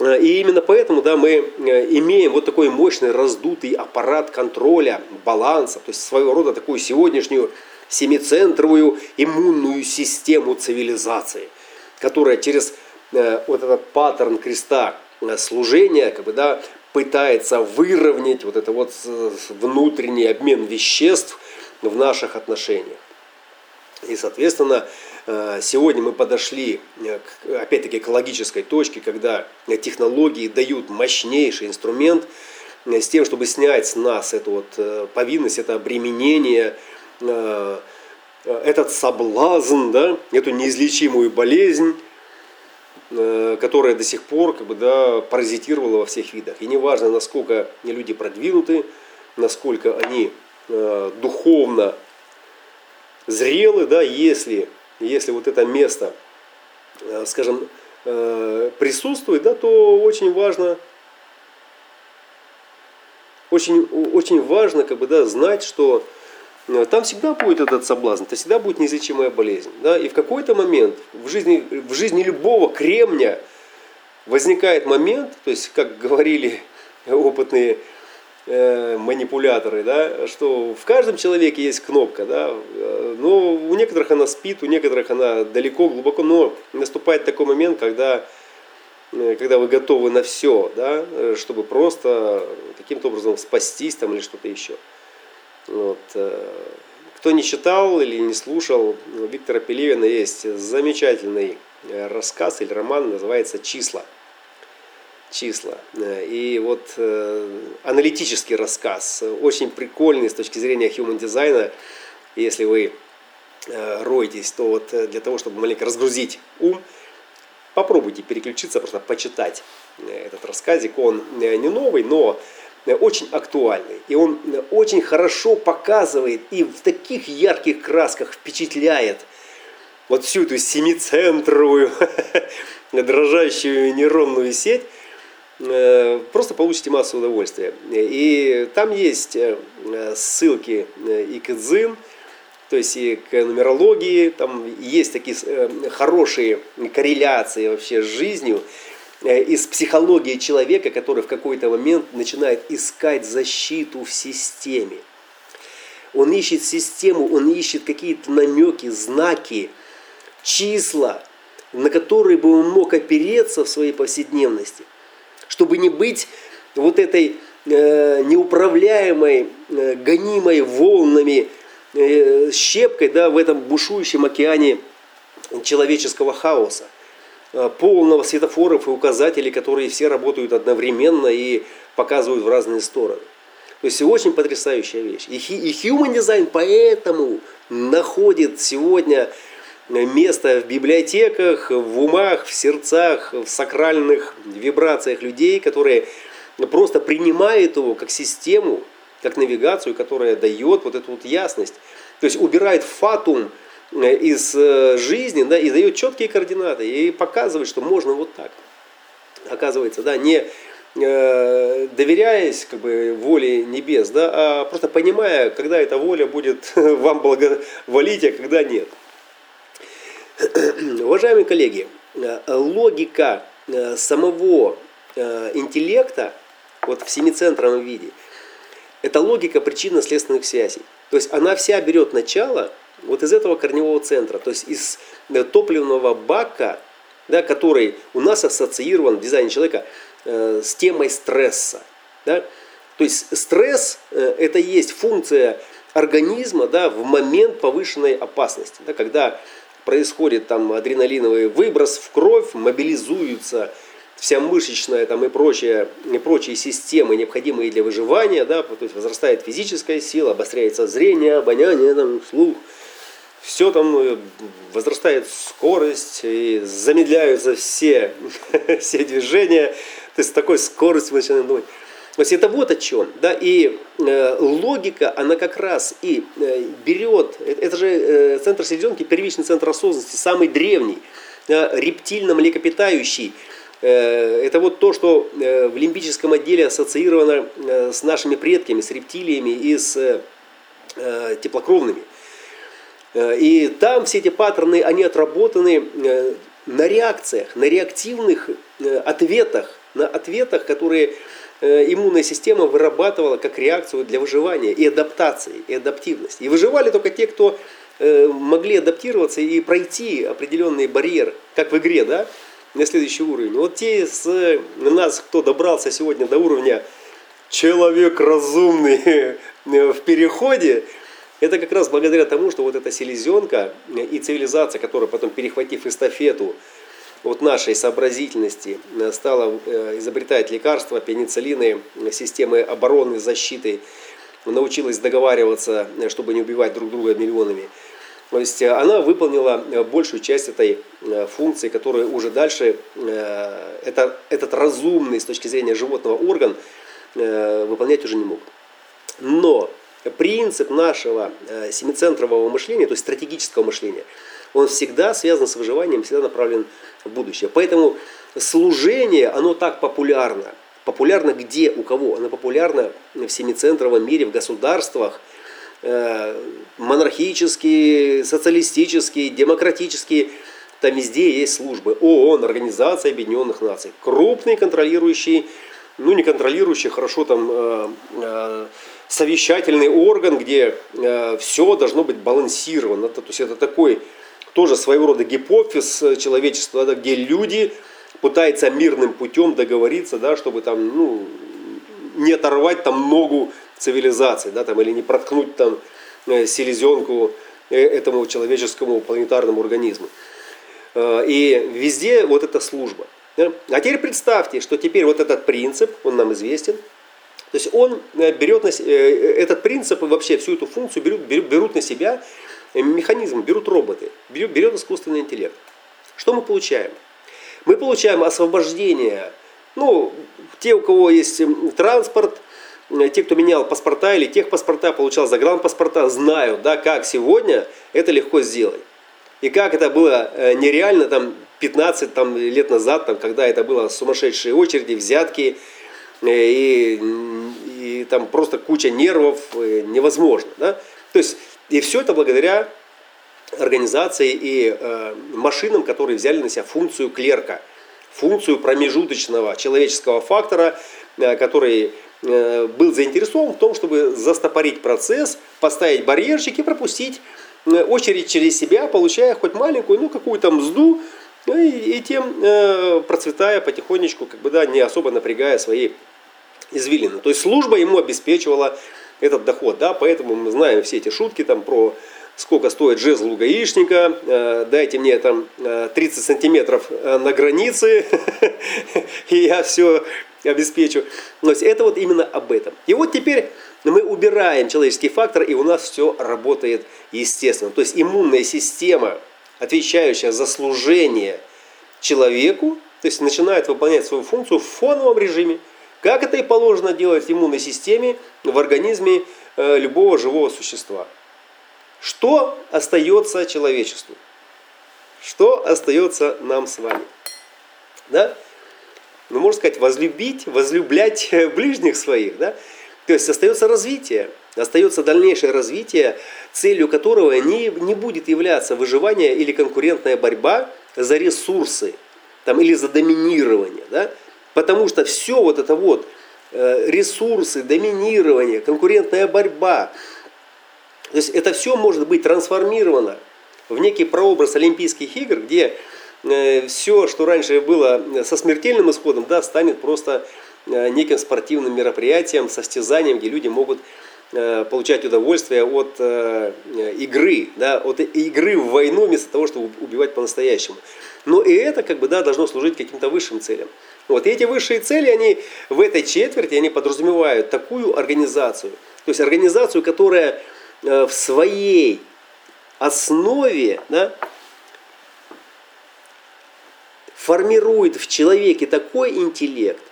Э, и именно поэтому да, мы э, имеем вот такой мощный раздутый аппарат контроля, баланса, то есть своего рода такую сегодняшнюю семицентровую иммунную систему цивилизации, которая через вот этот паттерн креста служения как бы, да, пытается выровнять вот это вот внутренний обмен веществ в наших отношениях. И, соответственно, Э, сегодня мы подошли, э, опять-таки, к логической точке, когда технологии дают мощнейший инструмент э, с тем, чтобы снять с нас эту вот повинность, это обременение, этот соблазн, да, эту неизлечимую болезнь, которая до сих пор как бы, да, паразитировала во всех видах. И неважно, насколько люди продвинуты, насколько они духовно зрелы, да, если если вот это место, э, скажем, э, присутствует, да, то очень важно, очень, очень важно как бы, да, знать, что э, там всегда будет этот соблазн, это всегда будет неизлечимая болезнь. Да? И в какой-то момент в жизни, в жизни любого кремня возникает момент, то есть, как говорили опытные Э, манипуляторы, да, что в каждом человеке есть кнопка, да, э, но у некоторых она спит, у некоторых она далеко, глубоко, но наступает такой момент, когда, э, когда вы готовы на все, да, чтобы просто каким-то образом спастись там или что-то еще. Вот. Кто не читал или не слушал, у Виктора Пелевина есть замечательный рассказ или роман, называется «Числа» числа. Э, и вот э, аналитический рассказ, очень прикольный с точки зрения human дизайна. Если вы э, роетесь, то вот для того, чтобы маленько разгрузить ум, попробуйте переключиться, просто почитать этот рассказик. Он не новый, но очень актуальный. И он очень хорошо показывает и в таких ярких красках впечатляет вот всю эту семицентровую дрожащую нейронную сеть, Э, просто получите массу удовольствия. И там есть э, ссылки э, и к дзин, то есть и к нумерологии, там есть такие хорошие корреляции вообще с жизнью, и с психологией человека, который в какой-то момент начинает искать защиту в системе. Он ищет систему, он ищет какие-то намеки, знаки, числа, на которые бы он мог опереться в своей повседневности – чтобы не быть вот этой э, неуправляемой, э, гонимой волнами э, щепкой да, в этом бушующем океане человеческого хаоса, э, полного светофоров и указателей, которые все работают одновременно и показывают в разные стороны. То есть очень потрясающая вещь. И, Human Design поэтому находит сегодня место в библиотеках, в умах, в сердцах, в сакральных вибрациях людей, которые просто принимают его как систему, как навигацию, которая дает вот эту вот ясность. То есть убирает фатум э, из э, жизни да, и дает четкие координаты и показывает, что можно вот так. Оказывается, да, не э, доверяясь как бы, воле небес, да, а просто понимая, когда эта воля будет вам благоволить, а когда нет. Уважаемые коллеги, э, логика э, самого э, интеллекта вот в семицентровом виде, это логика причинно-следственных связей. То есть она вся берет начало вот из этого корневого центра, то есть из топливного бака, да, который у нас ассоциирован в дизайне человека э, с темой стресса. Да? То есть стресс э, это есть функция организма да, в момент повышенной опасности, да, когда происходит там адреналиновый выброс в кровь, мобилизуются вся мышечная там, и, прочие, и прочие системы, необходимые для выживания, да, то есть возрастает физическая сила, обостряется зрение, обоняние, там, слух, все там э, возрастает скорость, и замедляются все, все движения, то есть с такой скоростью мы начинаем думать. То есть это вот о чем. Да? И э, логика, она как раз и э, берет, это, это же э, центр селезенки, первичный центр осознанности, самый древний, э, рептильно-млекопитающий. Э, это вот то, что э, в лимбическом отделе ассоциировано э, с нашими предками, с рептилиями и с э, э теплокровными. Э, и там все эти паттерны, они отработаны э, на реакциях, на реактивных э, ответах, на ответах, которые иммунная система вырабатывала как реакцию для выживания и адаптации, и адаптивности. И выживали только те, кто могли адаптироваться и пройти определенный барьер, как в игре, да, на следующий уровень. Вот те из нас, кто добрался сегодня до уровня человек разумный в переходе, это как раз благодаря тому, что вот эта селезенка и цивилизация, которая потом, перехватив эстафету, от нашей сообразительности э, стала э, изобретать лекарства, пенициллины, системы обороны, защиты, научилась договариваться, э, чтобы не убивать друг друга миллионами. То есть она выполнила большую часть этой функции, которую уже дальше это, этот разумный с точки зрения животного орган выполнять уже не мог. Но принцип нашего семицентрового мышления, то есть стратегического мышления, он всегда связан с выживанием, всегда направлен в будущее. Поэтому служение, оно так популярно. Популярно где, у кого? Оно популярно в семицентровом мире, в государствах, э, монархические, социалистические, демократические. Там везде есть службы. ООН, Организация Объединенных Наций. Крупный контролирующий, ну не контролирующий, хорошо там э, э, совещательный орган, где все должно быть балансировано. То есть это такой тоже своего рода гипофиз э, человечества, да, где люди пытаются мирным путем договориться, да, чтобы там, ну, не оторвать там ногу цивилизации, да, там, или не проткнуть там э, селезенку э, этому человеческому планетарному организму. И везде вот эта служба. А теперь представьте, что теперь вот этот принцип, он нам известен, то есть он берет на, этот принцип и вообще всю эту функцию берут, берут на себя Э, механизм берут роботы, берет искусственный интеллект. Что мы получаем? Мы получаем освобождение, ну, те, у кого есть транспорт, э, те, кто менял паспорта или тех паспорта, получал загранпаспорта, знают, да, как сегодня это легко сделать. И как это было э, нереально там 15 там, лет назад, там, когда это было сумасшедшие очереди, взятки, и, и там просто куча нервов, невозможно. Да? То есть и все это благодаря организации и э, машинам, которые взяли на себя функцию клерка, функцию промежуточного человеческого фактора, э, который э, был заинтересован в том, чтобы застопорить процесс, поставить барьерчик и пропустить э, очередь через себя, получая хоть маленькую, ну какую-то мзду, ну, и, и тем э, процветая потихонечку, как бы да, не особо напрягая свои извилины. То есть служба ему обеспечивала этот доход. Да? Поэтому мы знаем все эти шутки там про сколько стоит жезл у гаишника, э, дайте мне там 30 э, сантиметров э, на границе, и я все обеспечу. То есть это вот именно об этом. И вот теперь мы убираем человеческий фактор, и у нас все работает естественно. То есть иммунная система, отвечающая за служение человеку, то есть начинает выполнять свою функцию в фоновом режиме, как это и положено делать в иммунной системе в организме э, любого живого существа. Что остается человечеству? Что остается нам с вами? Да? Ну, можно сказать, возлюбить, возлюблять ближних своих. Да? То есть остается развитие, остается дальнейшее развитие, целью которого не, не будет являться выживание или конкурентная борьба за ресурсы там, или за доминирование. Да? Потому что все вот это вот, э, ресурсы, доминирование, конкурентная борьба, то есть это все может быть трансформировано в некий прообраз Олимпийских игр, где э, все, что раньше было со смертельным исходом, да, станет просто э, неким спортивным мероприятием, состязанием, где люди могут получать удовольствие от игры, да, от игры в войну вместо того, чтобы убивать по-настоящему. Но и это как бы, да, должно служить каким-то высшим целям. Вот. И эти высшие цели, они в этой четверти, они подразумевают такую организацию. То есть организацию, которая в своей основе да, формирует в человеке такой интеллект,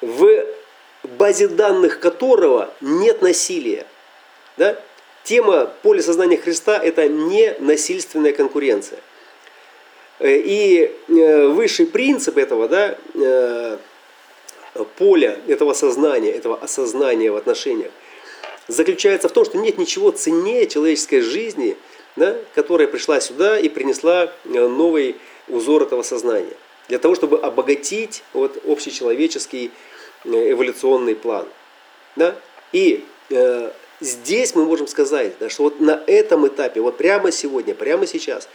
в базе данных которого нет насилия. Да? Тема поля сознания Христа – это не насильственная конкуренция. Э, и э, высший принцип этого да, э, поля, этого сознания, этого осознания в отношениях заключается в том, что нет ничего ценнее человеческой жизни, да, которая пришла сюда и принесла новый узор этого сознания. Для того, чтобы обогатить вот, общечеловеческий эволюционный план. Да? И э, здесь мы можем сказать, да, что вот на этом этапе, вот прямо сегодня, прямо сейчас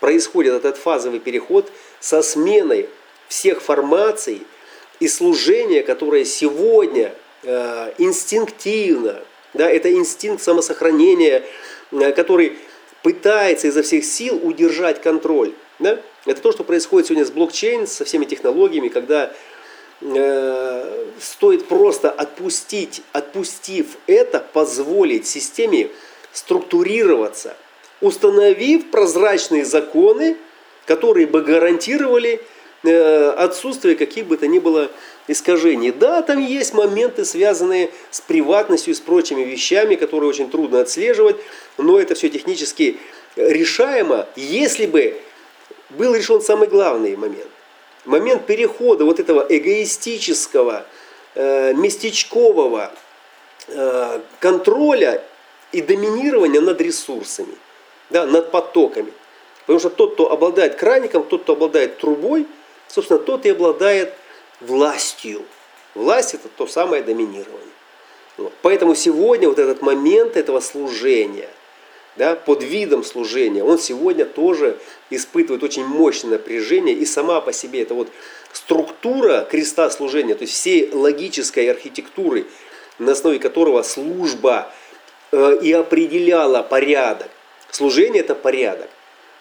происходит этот фазовый переход со сменой всех формаций и служения, которое сегодня э, инстинктивно, да, это инстинкт самосохранения, э, который пытается изо всех сил удержать контроль. Да? Это то, что происходит сегодня с блокчейн, со всеми технологиями, когда э, стоит просто отпустить, отпустив это, позволить системе структурироваться, установив прозрачные законы, которые бы гарантировали э, отсутствие каких бы то ни было искажений. Да, там есть моменты, связанные с приватностью и с прочими вещами, которые очень трудно отслеживать, но это все технически решаемо, если бы был решен самый главный момент. Момент перехода вот этого эгоистического, э, местечкового э, контроля и доминирования над ресурсами, да, над потоками. Потому что тот, кто обладает краником, тот, кто обладает трубой, собственно, тот и обладает властью. Власть это то самое доминирование. Вот. Поэтому сегодня вот этот момент этого служения, да, под видом служения, он сегодня тоже испытывает очень мощное напряжение. И сама по себе эта вот структура креста служения, то есть всей логической архитектуры, на основе которого служба э, и определяла порядок. Служение это порядок.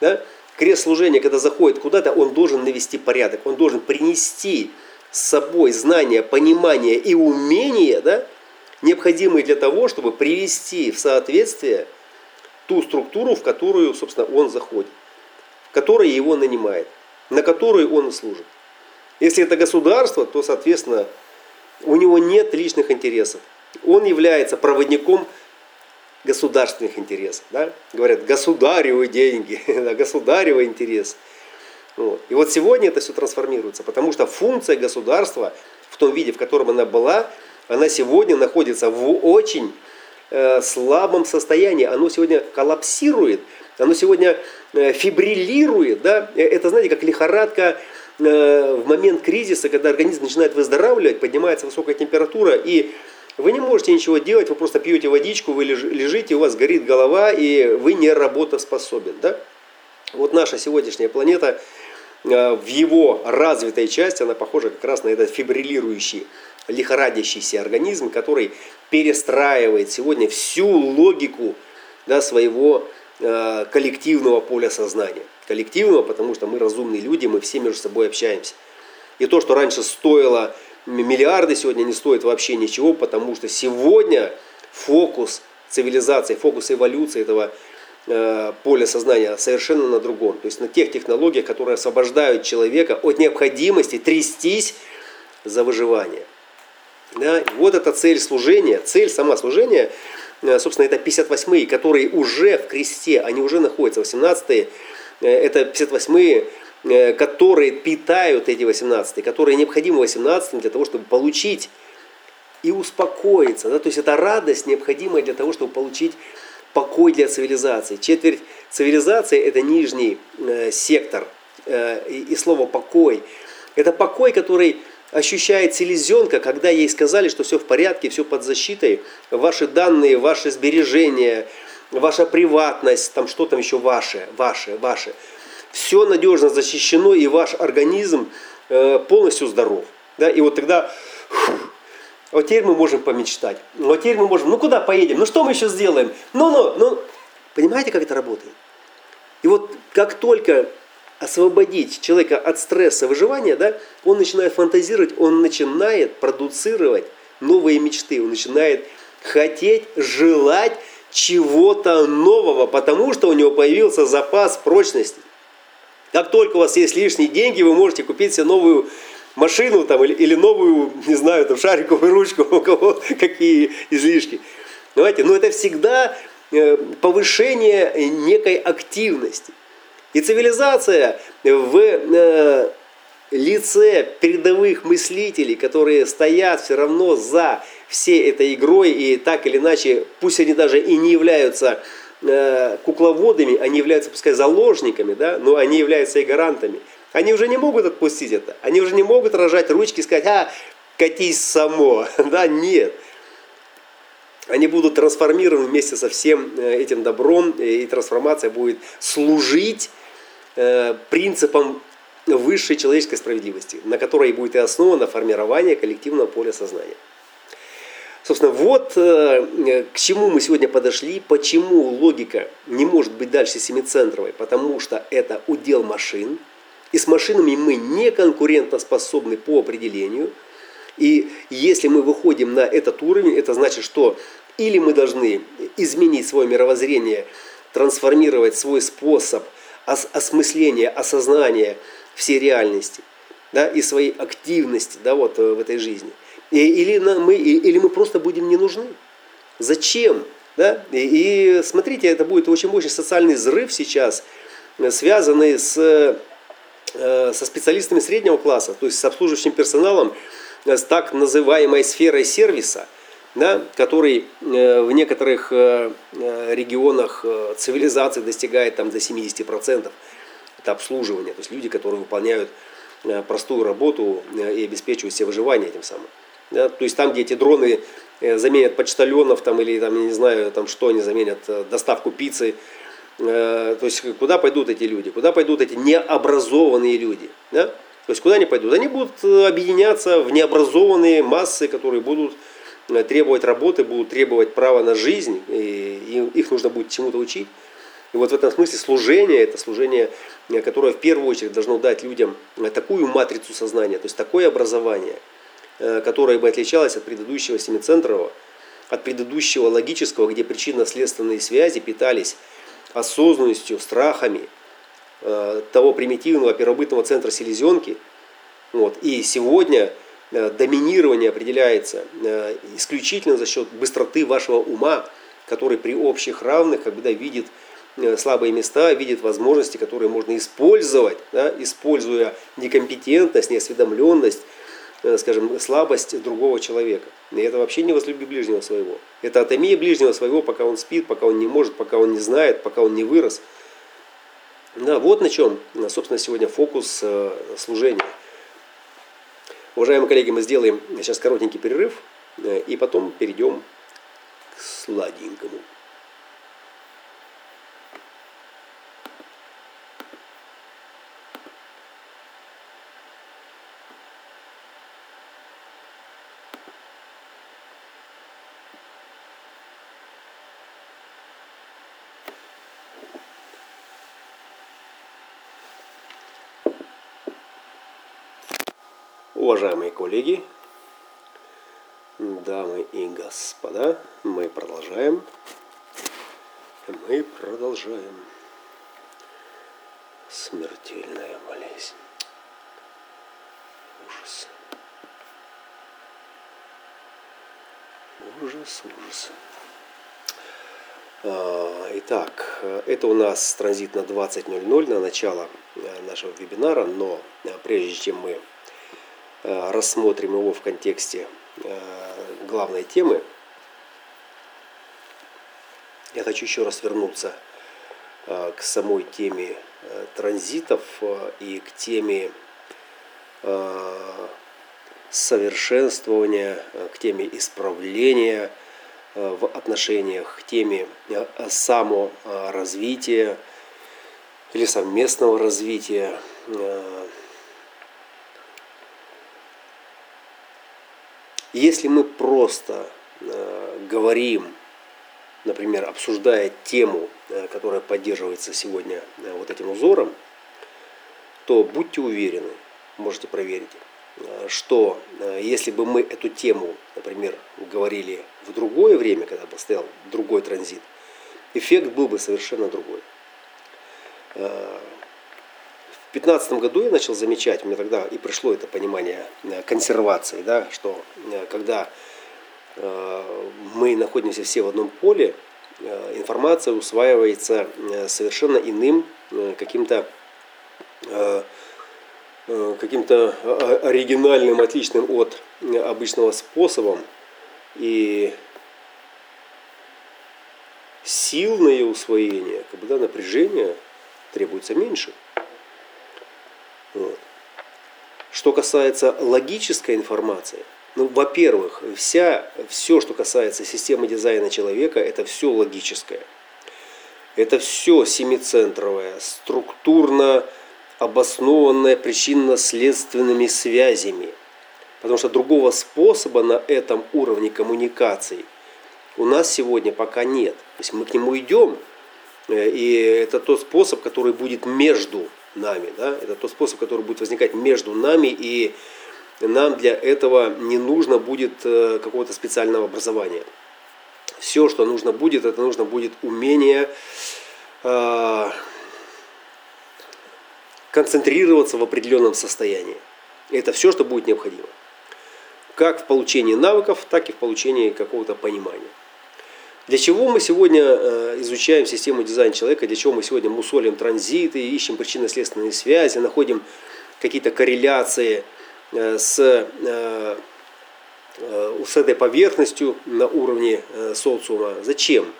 Да? Крест служения, когда заходит куда-то, он должен навести порядок, он должен принести с собой знания, понимание и умение, да, необходимые для того, чтобы привести в соответствие ту структуру, в которую, собственно, он заходит, которая его нанимает, на которую он служит. Если это государство, то, соответственно, у него нет личных интересов. Он является проводником государственных интересов. Да? Говорят, государевы деньги, государевый интерес. Вот. И вот сегодня это все трансформируется, потому что функция государства в том виде, в котором она была, она сегодня находится в очень э, слабом состоянии. Оно сегодня коллапсирует, оно сегодня э, фибриллирует. Да? Э, это, знаете, как лихорадка в момент кризиса, когда организм начинает выздоравливать, поднимается высокая температура, и вы не можете ничего делать, вы просто пьете водичку, вы лежите, у вас горит голова, и вы не работоспособен. Да? Вот наша сегодняшняя планета в его развитой части она похожа как раз на этот фибриллирующий, лихорадящийся организм, который перестраивает сегодня всю логику да, своего э, коллективного поля сознания. Коллективного, потому что мы разумные люди, мы все между собой общаемся. И то, что раньше стоило миллиарды, сегодня не стоит вообще ничего, потому что сегодня фокус цивилизации, фокус эволюции этого Э, поле сознания совершенно на другом. То есть на тех технологиях, которые освобождают человека от необходимости трястись за выживание. Да? Вот эта цель служения, цель сама служения, э, собственно, это 58-е, которые уже в кресте, они уже находятся, 18-е, э, это 58-е, которые питают эти 18 которые необходимы 18 для того, чтобы получить и успокоиться. Да? То есть это радость, необходимая для того, чтобы получить покой для цивилизации. Четверть цивилизации – это нижний э, сектор. Э, и, и слово «покой» – это покой, который ощущает селезенка, когда ей сказали, что все в порядке, все под защитой, ваши данные, ваши сбережения, ваша приватность, там что там еще ваше, ваше, ваше. Все надежно защищено, и ваш организм э, полностью здоров. Да? И вот тогда вот теперь мы можем помечтать. Вот теперь мы можем, ну куда поедем? Ну что мы еще сделаем? Ну, ну, ну. Понимаете, как это работает? И вот как только освободить человека от стресса выживания, да, он начинает фантазировать, он начинает продуцировать новые мечты, он начинает хотеть, желать чего-то нового, потому что у него появился запас прочности. Как только у вас есть лишние деньги, вы можете купить себе новую машину там, или, или новую, не знаю, там, шариковую ручку, у кого какие излишки. Понимаете, но это всегда э, повышение некой активности. И цивилизация в э, лице передовых мыслителей, которые стоят все равно за всей этой игрой и так или иначе, пусть они даже и не являются э, кукловодами, они являются, пускай, заложниками, да, но они являются и гарантами. Они уже не могут отпустить это. Они уже не могут рожать ручки и сказать, а, катись само. да, нет. Они будут трансформированы вместе со всем э, этим добром, и трансформация будет служить принципам высшей человеческой справедливости, на которой будет и основано формирование коллективного поля сознания. Собственно, вот э, к чему мы сегодня подошли, почему логика не может быть дальше семицентровой, потому что это удел машин, и с машинами мы не конкурентоспособны по определению. И если мы выходим на этот уровень, это значит, что или мы должны изменить свое мировоззрение, трансформировать свой способ ос осмысления, осознания всей реальности да, и своей активности да, вот, э, в этой жизни. И, или, мы, или мы просто будем не нужны. Зачем? Да? И, и смотрите, это будет очень мощный социальный взрыв сейчас, э, связанный с, э, со специалистами среднего класса, то есть с обслуживающим персоналом, с так называемой сферой сервиса – да, который э, в некоторых э, э, регионах цивилизации достигает там, до 70%. Это обслуживание, то есть люди, которые выполняют простую работу и обеспечивают себе выживание этим самым. Да, то есть там, где эти дроны заменят почтальонов там, или там, я не знаю, там, что они заменят, доставку пиццы, то есть куда пойдут эти люди, куда пойдут эти необразованные люди. Да? То есть куда они пойдут? Они будут объединяться в необразованные массы, которые будут требовать работы, будут требовать права на жизнь, и их нужно будет чему-то учить. И вот в этом смысле служение, это служение, э, которое в первую очередь должно дать людям э, такую матрицу сознания, то есть такое образование, которое бы отличалось от предыдущего семицентрового, от предыдущего логического, где причинно-следственные связи питались осознанностью, страхами того примитивного первобытного центра селезенки. Вот. И сегодня Э, доминирование определяется э, исключительно за счет быстроты вашего ума, который при общих равных когда видит э, слабые места, видит возможности, которые можно использовать, да, используя некомпетентность, неосведомленность, скажем, слабость другого человека. И это вообще не возлюби ближнего своего. Это атомия ближнего своего, пока он спит, пока он не может, пока он не знает, пока он не вырос. Да, вот на чем, собственно, сегодня фокус служения. Уважаемые коллеги, мы сделаем сейчас коротенький перерыв э, и потом перейдем к сладенькому. Уважаемые коллеги, дамы и господа, мы продолжаем. Мы продолжаем. Смертельная болезнь. Ужас. Ужас, ужас. А, итак, это у нас транзит на 20.00 на начало э, нашего вебинара, но э, прежде чем мы рассмотрим его в контексте э, главной темы. Я хочу еще раз вернуться э, к самой теме транзитов и к теме совершенствования, к теме исправления в отношениях, к теме саморазвития или совместного развития Если мы просто э, говорим, например, обсуждая тему, э, которая поддерживается сегодня э, вот этим узором, то будьте уверены, можете проверить, что если бы мы эту тему, например, говорили в другое время, когда бы стоял другой транзит, эффект был бы совершенно другой. Э, в 2015 году я начал замечать, мне тогда и пришло это понимание консервации, да, что когда мы находимся все в одном поле, информация усваивается совершенно иным каким-то каким-то оригинальным, отличным от обычного способом. И сил на ее усвоение, когда напряжение требуется меньше. Вот. Что касается логической информации, ну, во-первых, вся, все, что касается системы дизайна человека, это все логическое. Это все семицентровое, структурно обоснованное причинно-следственными связями. Потому что другого способа на этом уровне коммуникации у нас сегодня пока нет. То есть мы к нему идем, э, и это тот способ, который будет между нами. Да? Это тот способ, который будет возникать между нами, и нам для этого не нужно будет э, какого-то специального образования. Все, что нужно будет, это нужно будет умение э, концентрироваться в определенном состоянии. Это все, что будет необходимо. Как в получении навыков, так и в получении какого-то понимания. Для чего мы сегодня э, изучаем систему дизайна человека, для чего мы сегодня мусолим транзиты, ищем причинно-следственные связи, находим какие-то корреляции э, с, э, с этой поверхностью на уровне социума. Зачем?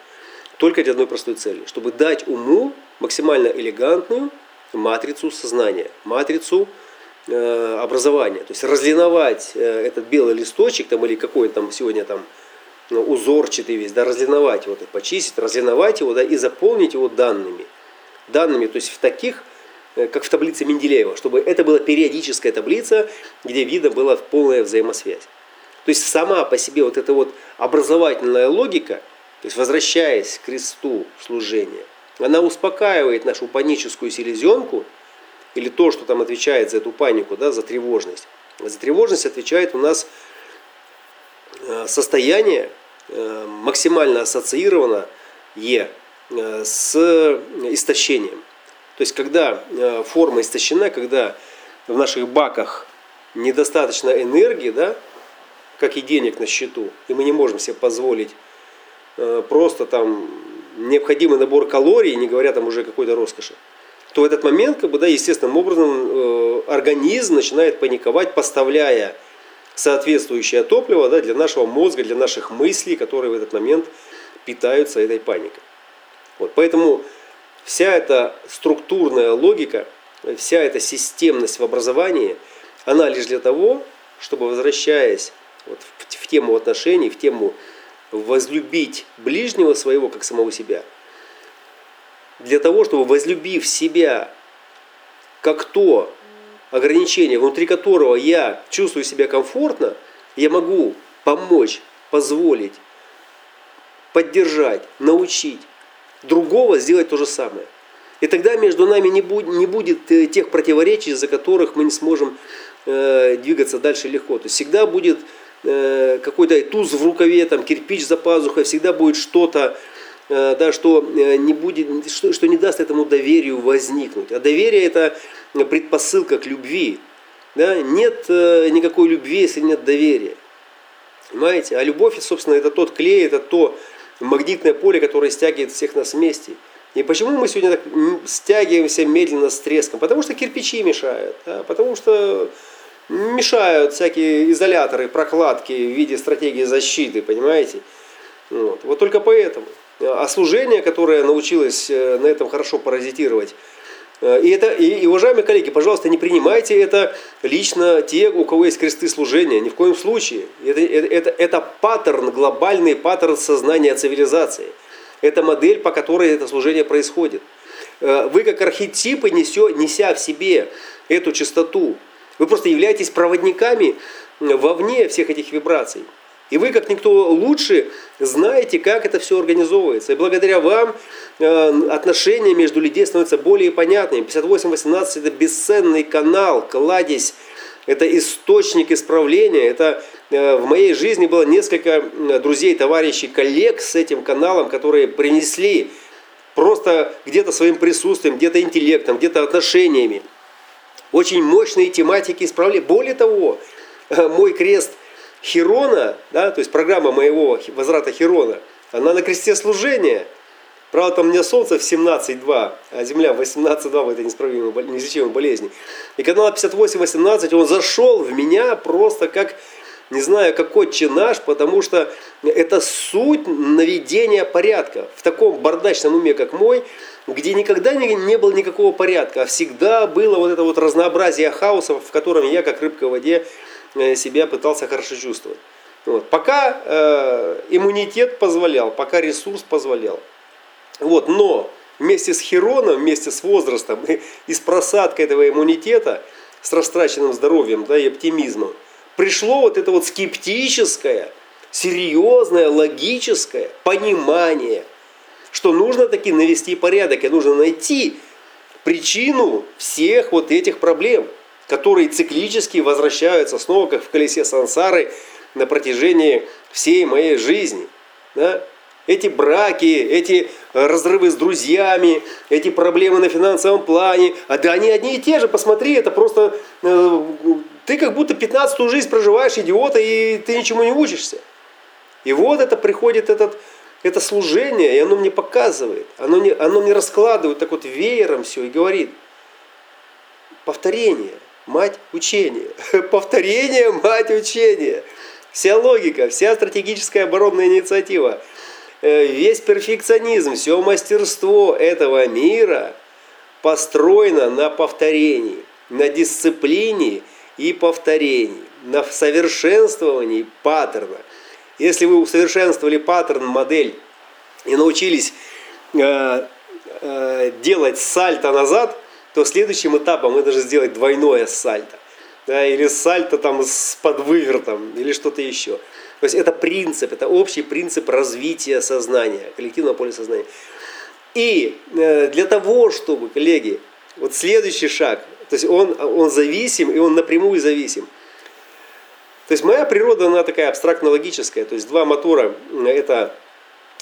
Только для одной простой цели, чтобы дать уму максимально элегантную матрицу сознания, матрицу образования. То есть разлиновать этот белый листочек там, или какой там сегодня там узорчатый весь, да, разлиновать его, так, почистить, разлиновать его да, и заполнить его данными. Данными, то есть в таких, э, как в таблице Менделеева, чтобы это была периодическая таблица, где видно была полная взаимосвязь. То есть сама по себе вот эта вот образовательная логика, то есть возвращаясь к кресту служения, она успокаивает нашу паническую селезенку, или то, что там отвечает за эту панику, да, за тревожность. За тревожность отвечает у нас состояние э, максимально ассоциировано е, э, с истощением. То есть, когда форма истощена, когда в наших баках недостаточно энергии, да, как и денег на счету, и мы не можем себе позволить просто там необходимый набор калорий, не говоря там уже какой-то роскоши, то в этот момент, как бы, да, естественным образом, э, организм начинает паниковать, поставляя соответствующее топливо да, для нашего мозга, для наших мыслей, которые в этот момент питаются этой паникой. Вот, поэтому вся эта структурная логика, вся эта системность в образовании, она лишь для того, чтобы, возвращаясь вот в, в тему отношений, в тему возлюбить ближнего своего, как самого себя. Для того, чтобы возлюбив себя, как то ограничение, внутри которого я чувствую себя комфортно, я могу помочь, позволить, поддержать, научить другого сделать то же самое. И тогда между нами не, будет, не будет э, тех противоречий, из-за которых мы не сможем э, двигаться дальше легко. То есть всегда будет Э, какой-то туз в рукаве, там, кирпич за пазухой, всегда будет что-то, э, да, что, э, не будет, что, что не даст этому доверию возникнуть. А доверие это предпосылка к любви. Да? Нет никакой любви, если нет доверия. Понимаете? А любовь, собственно, это тот клей, это то магнитное поле, которое стягивает всех нас вместе. И почему мы сегодня так стягиваемся медленно с треском? Потому что кирпичи мешают. Да? Потому что мешают всякие изоляторы, прокладки в виде стратегии защиты, понимаете? Вот, вот только поэтому. А служение, которое научилось э, на этом хорошо паразитировать, э, и, это, и, и, уважаемые коллеги, пожалуйста, не принимайте это лично те, у кого есть кресты служения, ни в коем случае. Это, это, это, это паттерн, глобальный паттерн сознания цивилизации. Это модель, по которой это служение происходит. Э, вы как архетипы, несё, неся в себе эту чистоту, вы просто являетесь проводниками вовне всех этих вибраций. И вы, как никто лучше, знаете, как это все организовывается. И благодаря вам э, отношения между людей становятся более понятными. 5818 это бесценный канал, кладезь, это источник исправления. Это э, в моей жизни было несколько друзей, товарищей, коллег с этим каналом, которые принесли просто где-то своим присутствием, где-то интеллектом, где-то отношениями. Очень мощные тематики исправления. Более того, мой крест – Хирона, да, то есть программа моего возврата Хирона, она на кресте служения. Правда, там у меня Солнце в 17.2, а Земля в 18.2 в этой неисправимой, неизлечимой болезни. И канал 58.18, он зашел в меня просто как, не знаю, как отче наш, потому что это суть наведения порядка. В таком бардачном уме, как мой, где никогда не, не было никакого порядка, а всегда было вот это вот разнообразие хаоса, в котором я, как рыбка в воде, себя пытался хорошо чувствовать. Вот. Пока э, иммунитет позволял, пока ресурс позволял. Вот. Но вместе с Хероном, вместе с возрастом и с просадкой этого иммунитета, с растраченным здоровьем да, и оптимизмом, пришло вот это вот скептическое, серьезное, логическое понимание, что нужно таки навести порядок, и нужно найти причину всех вот этих проблем – которые циклически возвращаются снова, как в колесе сансары, на протяжении всей моей жизни. Да? Эти браки, эти разрывы с друзьями, эти проблемы на финансовом плане, а да они одни и те же, посмотри, это просто э, ты как будто 15-ю жизнь проживаешь, идиота, и ты ничему не учишься. И вот это приходит этот, это служение, и оно мне показывает, оно, не, оно мне раскладывает так вот веером все и говорит, повторение, мать учения. Повторение – мать учения. Вся логика, вся стратегическая оборонная инициатива, э, весь перфекционизм, все мастерство этого мира построено на повторении, на дисциплине и повторении, на совершенствовании паттерна. Если вы усовершенствовали паттерн, модель и научились э, э, делать сальто назад – то следующим этапом мы должны сделать двойное сальто. Да, или сальто там с подвывертом, или что-то еще. То есть это принцип, это общий принцип развития сознания, коллективного поля сознания. И э, для того, чтобы, коллеги, вот следующий шаг, то есть он, он зависим, и он напрямую зависим. То есть моя природа, она такая абстрактно-логическая. То есть два мотора – это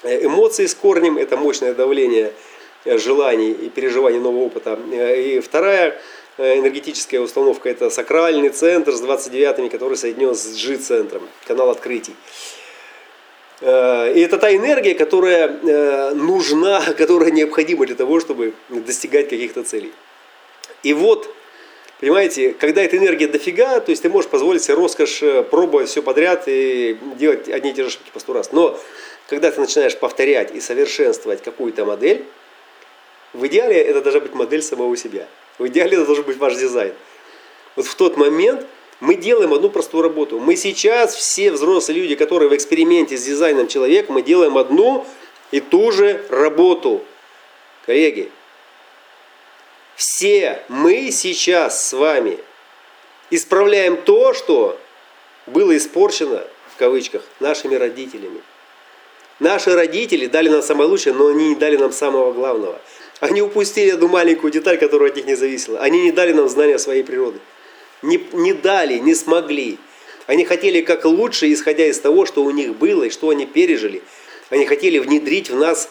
эмоции с корнем, это мощное давление – Э, желаний и переживаний нового опыта. Э, и вторая э, энергетическая установка – это сакральный центр с 29-ми, который соединен с G-центром, канал открытий. И это та энергия, которая нужна, которая необходима для того, чтобы достигать каких-то целей. И вот, понимаете, когда эта энергия дофига, то есть ты можешь позволить себе роскошь пробовать все подряд и делать одни и те же ошибки по сто раз. Но когда ты начинаешь повторять и совершенствовать какую-то модель, в идеале это должна быть модель самого себя. В идеале это должен быть ваш дизайн. Вот в тот момент мы делаем одну простую работу. Мы сейчас все взрослые люди, которые в эксперименте с дизайном человека, мы делаем одну и ту же работу. Коллеги, все мы сейчас с вами исправляем то, что было испорчено, в кавычках, нашими родителями. Наши родители дали нам самое лучшее, но они не дали нам самого главного – они упустили одну маленькую деталь, которая от них не зависела. Они не дали нам знания своей природы. Не, не дали, не смогли. Они хотели как лучше, исходя из того, что у них было и что они пережили. Они хотели внедрить в нас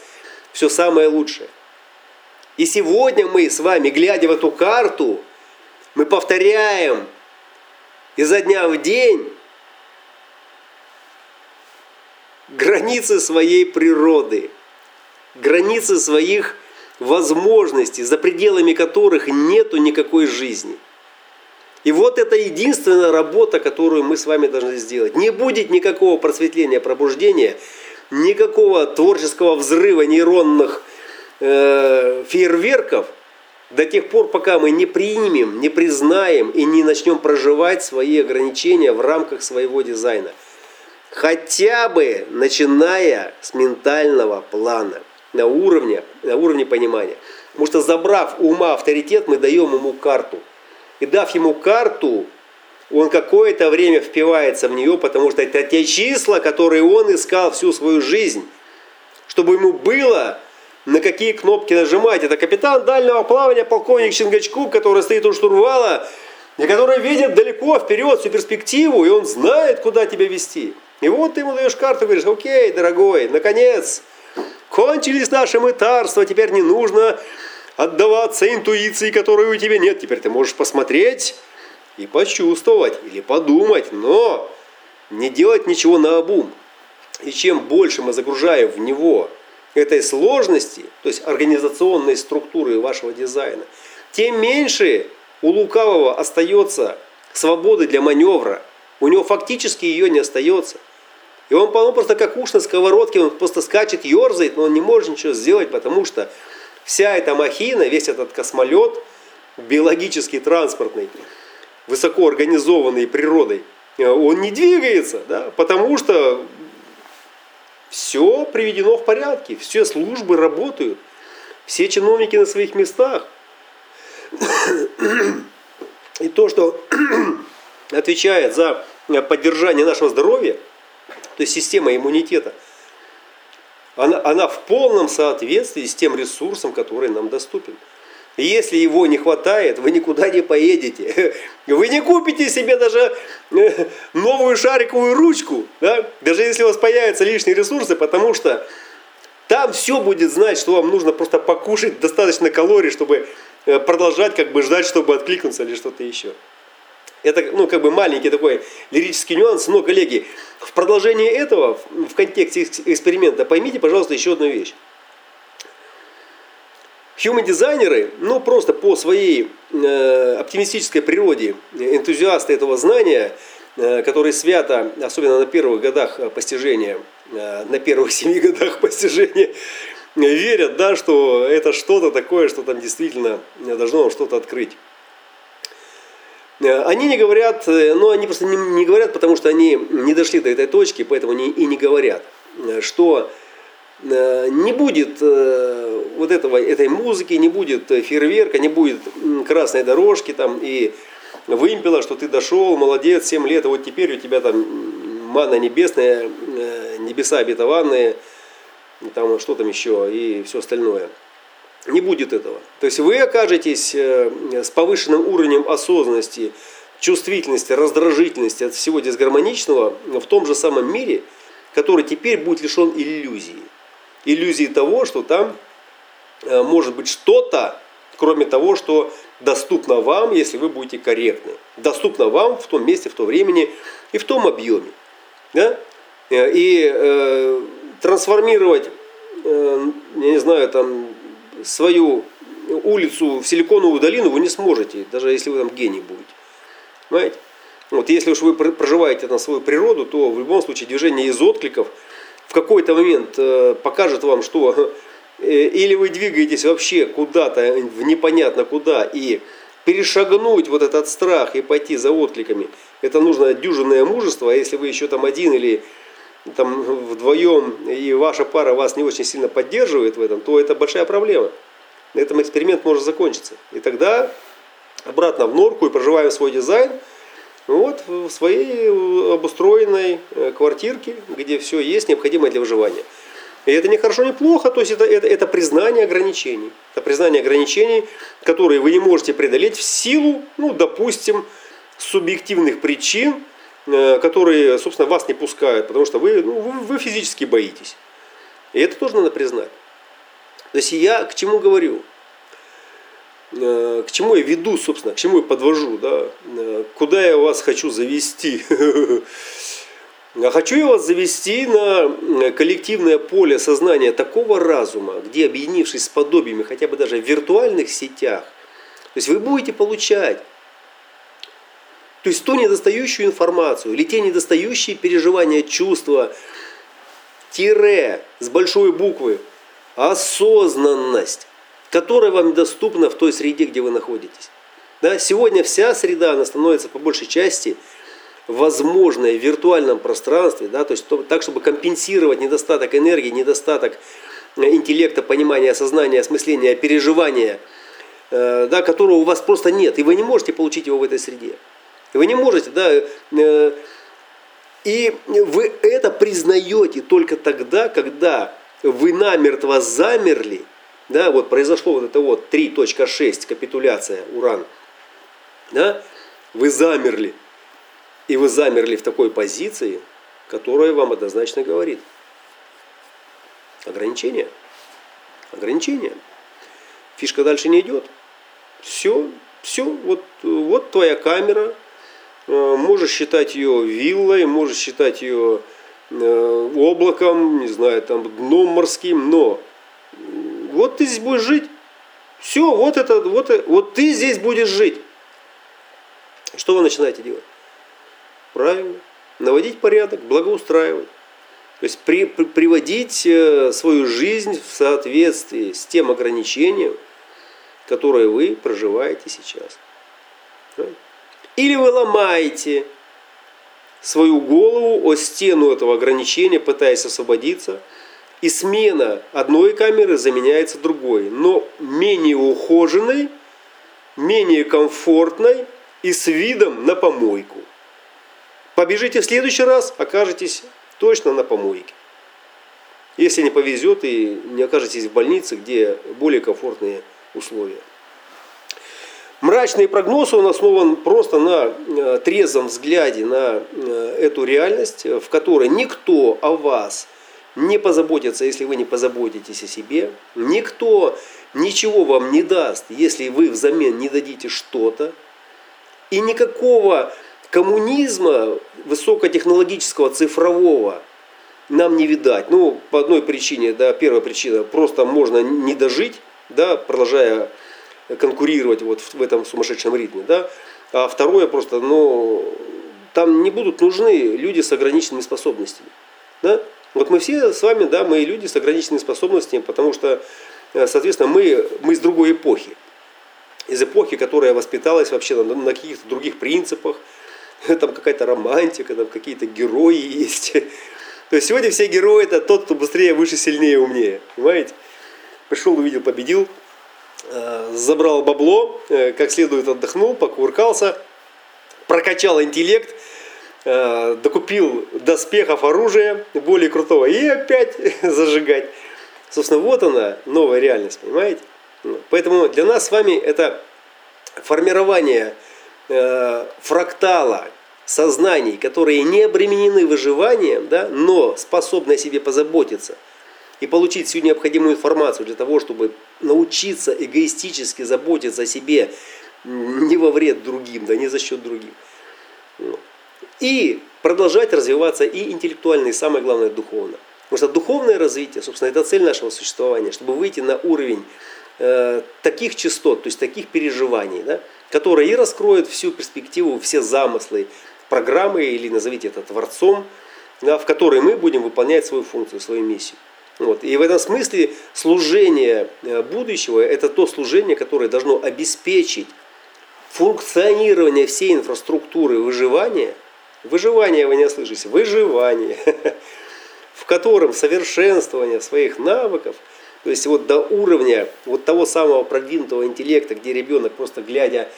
все самое лучшее. И сегодня мы с вами, глядя в эту карту, мы повторяем изо дня в день границы своей природы, границы своих возможностей, за пределами которых нету никакой жизни. И вот это единственная работа, которую мы с вами должны сделать. Не будет никакого просветления, пробуждения, никакого творческого взрыва нейронных э, фейерверков до тех пор, пока мы не примем, не признаем и не начнем проживать свои ограничения в рамках своего дизайна. Хотя бы начиная с ментального плана – на уровне, на уровне понимания. Потому что забрав ума авторитет, мы даем ему карту. И дав ему карту, он какое-то время впивается в нее, потому что это те числа, которые он искал всю свою жизнь, чтобы ему было на какие кнопки нажимать. Это капитан дальнего плавания, полковник Чингачкук, который стоит у штурвала, и который видит далеко вперед всю перспективу, и он знает, куда тебя вести. И вот ты ему даешь карту говоришь, окей, дорогой, наконец, кончились наши мытарства, теперь не нужно отдаваться интуиции, которой у тебя нет. Теперь ты можешь посмотреть и почувствовать, или подумать, но не делать ничего на обум. И чем больше мы загружаем в него этой сложности, то есть организационной структуры вашего дизайна, тем меньше у лукавого остается свободы для маневра. У него фактически ее не остается. И он, он просто как уж на сковородке, он просто скачет, ерзает, но он не может ничего сделать, потому что вся эта махина, весь этот космолет, биологический, транспортный, высоко организованный природой, э, он не двигается, да, потому что все приведено в порядке, все службы работают, все чиновники на своих местах. И то, что отвечает за поддержание нашего здоровья, то есть система иммунитета, она, она в полном соответствии с тем ресурсом, который нам доступен. Если его не хватает, вы никуда не поедете. Вы не купите себе даже э, новую шариковую ручку, да? даже если у вас появятся лишние ресурсы, потому что там все будет знать, что вам нужно просто покушать достаточно калорий, чтобы э, продолжать как бы ждать, чтобы откликнуться или что-то еще. Это, ну, как бы маленький такой лирический нюанс, но, коллеги, в продолжении этого, в контексте эксперимента, поймите, пожалуйста, еще одну вещь. Human дизайнеры, ну просто по своей э, оптимистической природе, энтузиасты этого знания, э, которые свято, особенно на первых годах постижения, э, на первых семи годах постижения, верят, да, что это что-то такое, что там действительно должно что-то открыть. Э, они не говорят, э, ну они просто не, не говорят, потому что они не дошли до этой точки, поэтому они и не говорят, э, что не будет вот этого, этой музыки, не будет фейерверка, не будет красной дорожки там и вымпела, что ты дошел, молодец, 7 лет, а вот теперь у тебя там манна небесная, небеса обетованные, там что там еще и все остальное. Не будет этого. То есть вы окажетесь с повышенным уровнем осознанности, чувствительности, раздражительности от всего дисгармоничного в том же самом мире, который теперь будет лишен иллюзии иллюзии того, что там э, может быть что-то, кроме того, что доступно вам, если вы будете корректны. Доступно вам в том месте, в то времени и в том объеме. Да? Э, и э, трансформировать, э, я не знаю, там, свою улицу в силиконовую долину вы не сможете, даже если вы там гений будете. Понимаете? Вот если уж вы проживаете на свою природу, то в любом случае движение из откликов – в какой-то момент э, покажет вам, что э, или вы двигаетесь вообще куда-то, в непонятно куда, и перешагнуть вот этот страх и пойти за откликами, это нужно дюжинное мужество, а если вы еще там один или там вдвоем, и ваша пара вас не очень сильно поддерживает в этом, то это большая проблема. На этом эксперимент может закончиться. И тогда обратно в норку и проживаем свой дизайн – вот в своей обустроенной э, квартирке, где все есть необходимое для выживания. И это не хорошо, не плохо, то есть это, это, это признание ограничений. Это признание ограничений, которые вы не можете преодолеть в силу, ну, допустим, субъективных причин, э, которые, собственно, вас не пускают, потому что вы, ну, вы, вы физически боитесь. И это тоже надо признать. То есть я к чему говорю? Э, к чему я веду, собственно, к чему я подвожу, да? Э, куда я вас хочу завести? А хочу я вас завести на э, коллективное поле сознания такого разума, где, объединившись с подобиями, хотя бы даже в виртуальных сетях, то есть вы будете получать то есть ту недостающую информацию или те недостающие переживания, чувства, тире с большой буквы, осознанность которая вам доступна в той среде, где вы находитесь. Да, сегодня вся среда, она становится по большей части возможной в виртуальном пространстве, да, то есть так, чтобы компенсировать недостаток энергии, недостаток э, интеллекта, понимания, сознания, осмысления, переживания, э, да, которого у вас просто нет, и вы не можете получить его в этой среде. Вы не можете, да, э, и вы это признаете только тогда, когда вы намертво замерли, да, вот произошло вот это вот 3.6, капитуляция, уран, да, вы замерли, и вы замерли в такой позиции, которая вам однозначно говорит. Ограничение. Ограничение. Фишка дальше не идет. Все, все, вот, вот твоя камера, можешь считать ее виллой, можешь считать ее э, облаком, не знаю, там дном морским, но вот ты здесь будешь жить. Все, вот это, вот, вот ты здесь будешь жить. Что вы начинаете делать? Правильно. Наводить порядок, благоустраивать. То есть при, при, приводить э, свою жизнь в соответствии с тем ограничением, которое вы проживаете сейчас. Или вы ломаете свою голову о стену этого ограничения, пытаясь освободиться, и смена одной камеры заменяется другой, но менее ухоженной, менее комфортной и с видом на помойку. Побежите в следующий раз, окажетесь точно на помойке. Если не повезет и не окажетесь в больнице, где более комфортные условия. Мрачный прогноз, он основан просто на э, трезвом взгляде на э, эту реальность, в которой никто о вас не позаботится, если вы не позаботитесь о себе. Никто ничего вам не даст, если вы взамен не дадите что-то. И никакого коммунизма высокотехнологического, цифрового нам не видать. Ну, по одной причине, да, первая причина, просто можно не дожить, да, продолжая конкурировать вот в этом сумасшедшем ритме, да. А второе просто, ну, там не будут нужны люди с ограниченными способностями, да. Вот мы все с вами, да, мы люди с ограниченными способностями, потому что, э, соответственно, мы, мы из другой эпохи. Из эпохи, которая воспиталась вообще на, на каких-то других принципах, там какая-то романтика, там какие-то герои есть. То есть сегодня все герои это тот, кто быстрее, выше, сильнее, умнее. Понимаете? Пришел, увидел, победил, забрал бабло, э, как следует отдохнул, покуркался, прокачал интеллект, э, докупил доспехов, оружия более крутого и опять зажигать. Собственно, вот она, новая реальность, понимаете? Поэтому для нас с вами это формирование фрактала сознаний, которые не обременены выживанием, да, но способны о себе позаботиться и получить всю необходимую информацию для того, чтобы научиться эгоистически заботиться о себе не во вред другим, да не за счет других. И продолжать развиваться и интеллектуально, и самое главное духовно. Потому что духовное развитие, собственно, это цель нашего существования, чтобы выйти на уровень э, таких частот, то есть таких переживаний, да, которые и раскроют всю перспективу, все замыслы, программой или назовите это творцом, да, в которой мы будем выполнять свою функцию, свою миссию. Вот. И в этом смысле служение э, будущего – это то служение, которое должно обеспечить функционирование всей инфраструктуры выживания, выживание, вы не слышите, выживание, в котором совершенствование своих навыков, то есть вот до уровня вот того самого продвинутого интеллекта, где ребенок просто глядя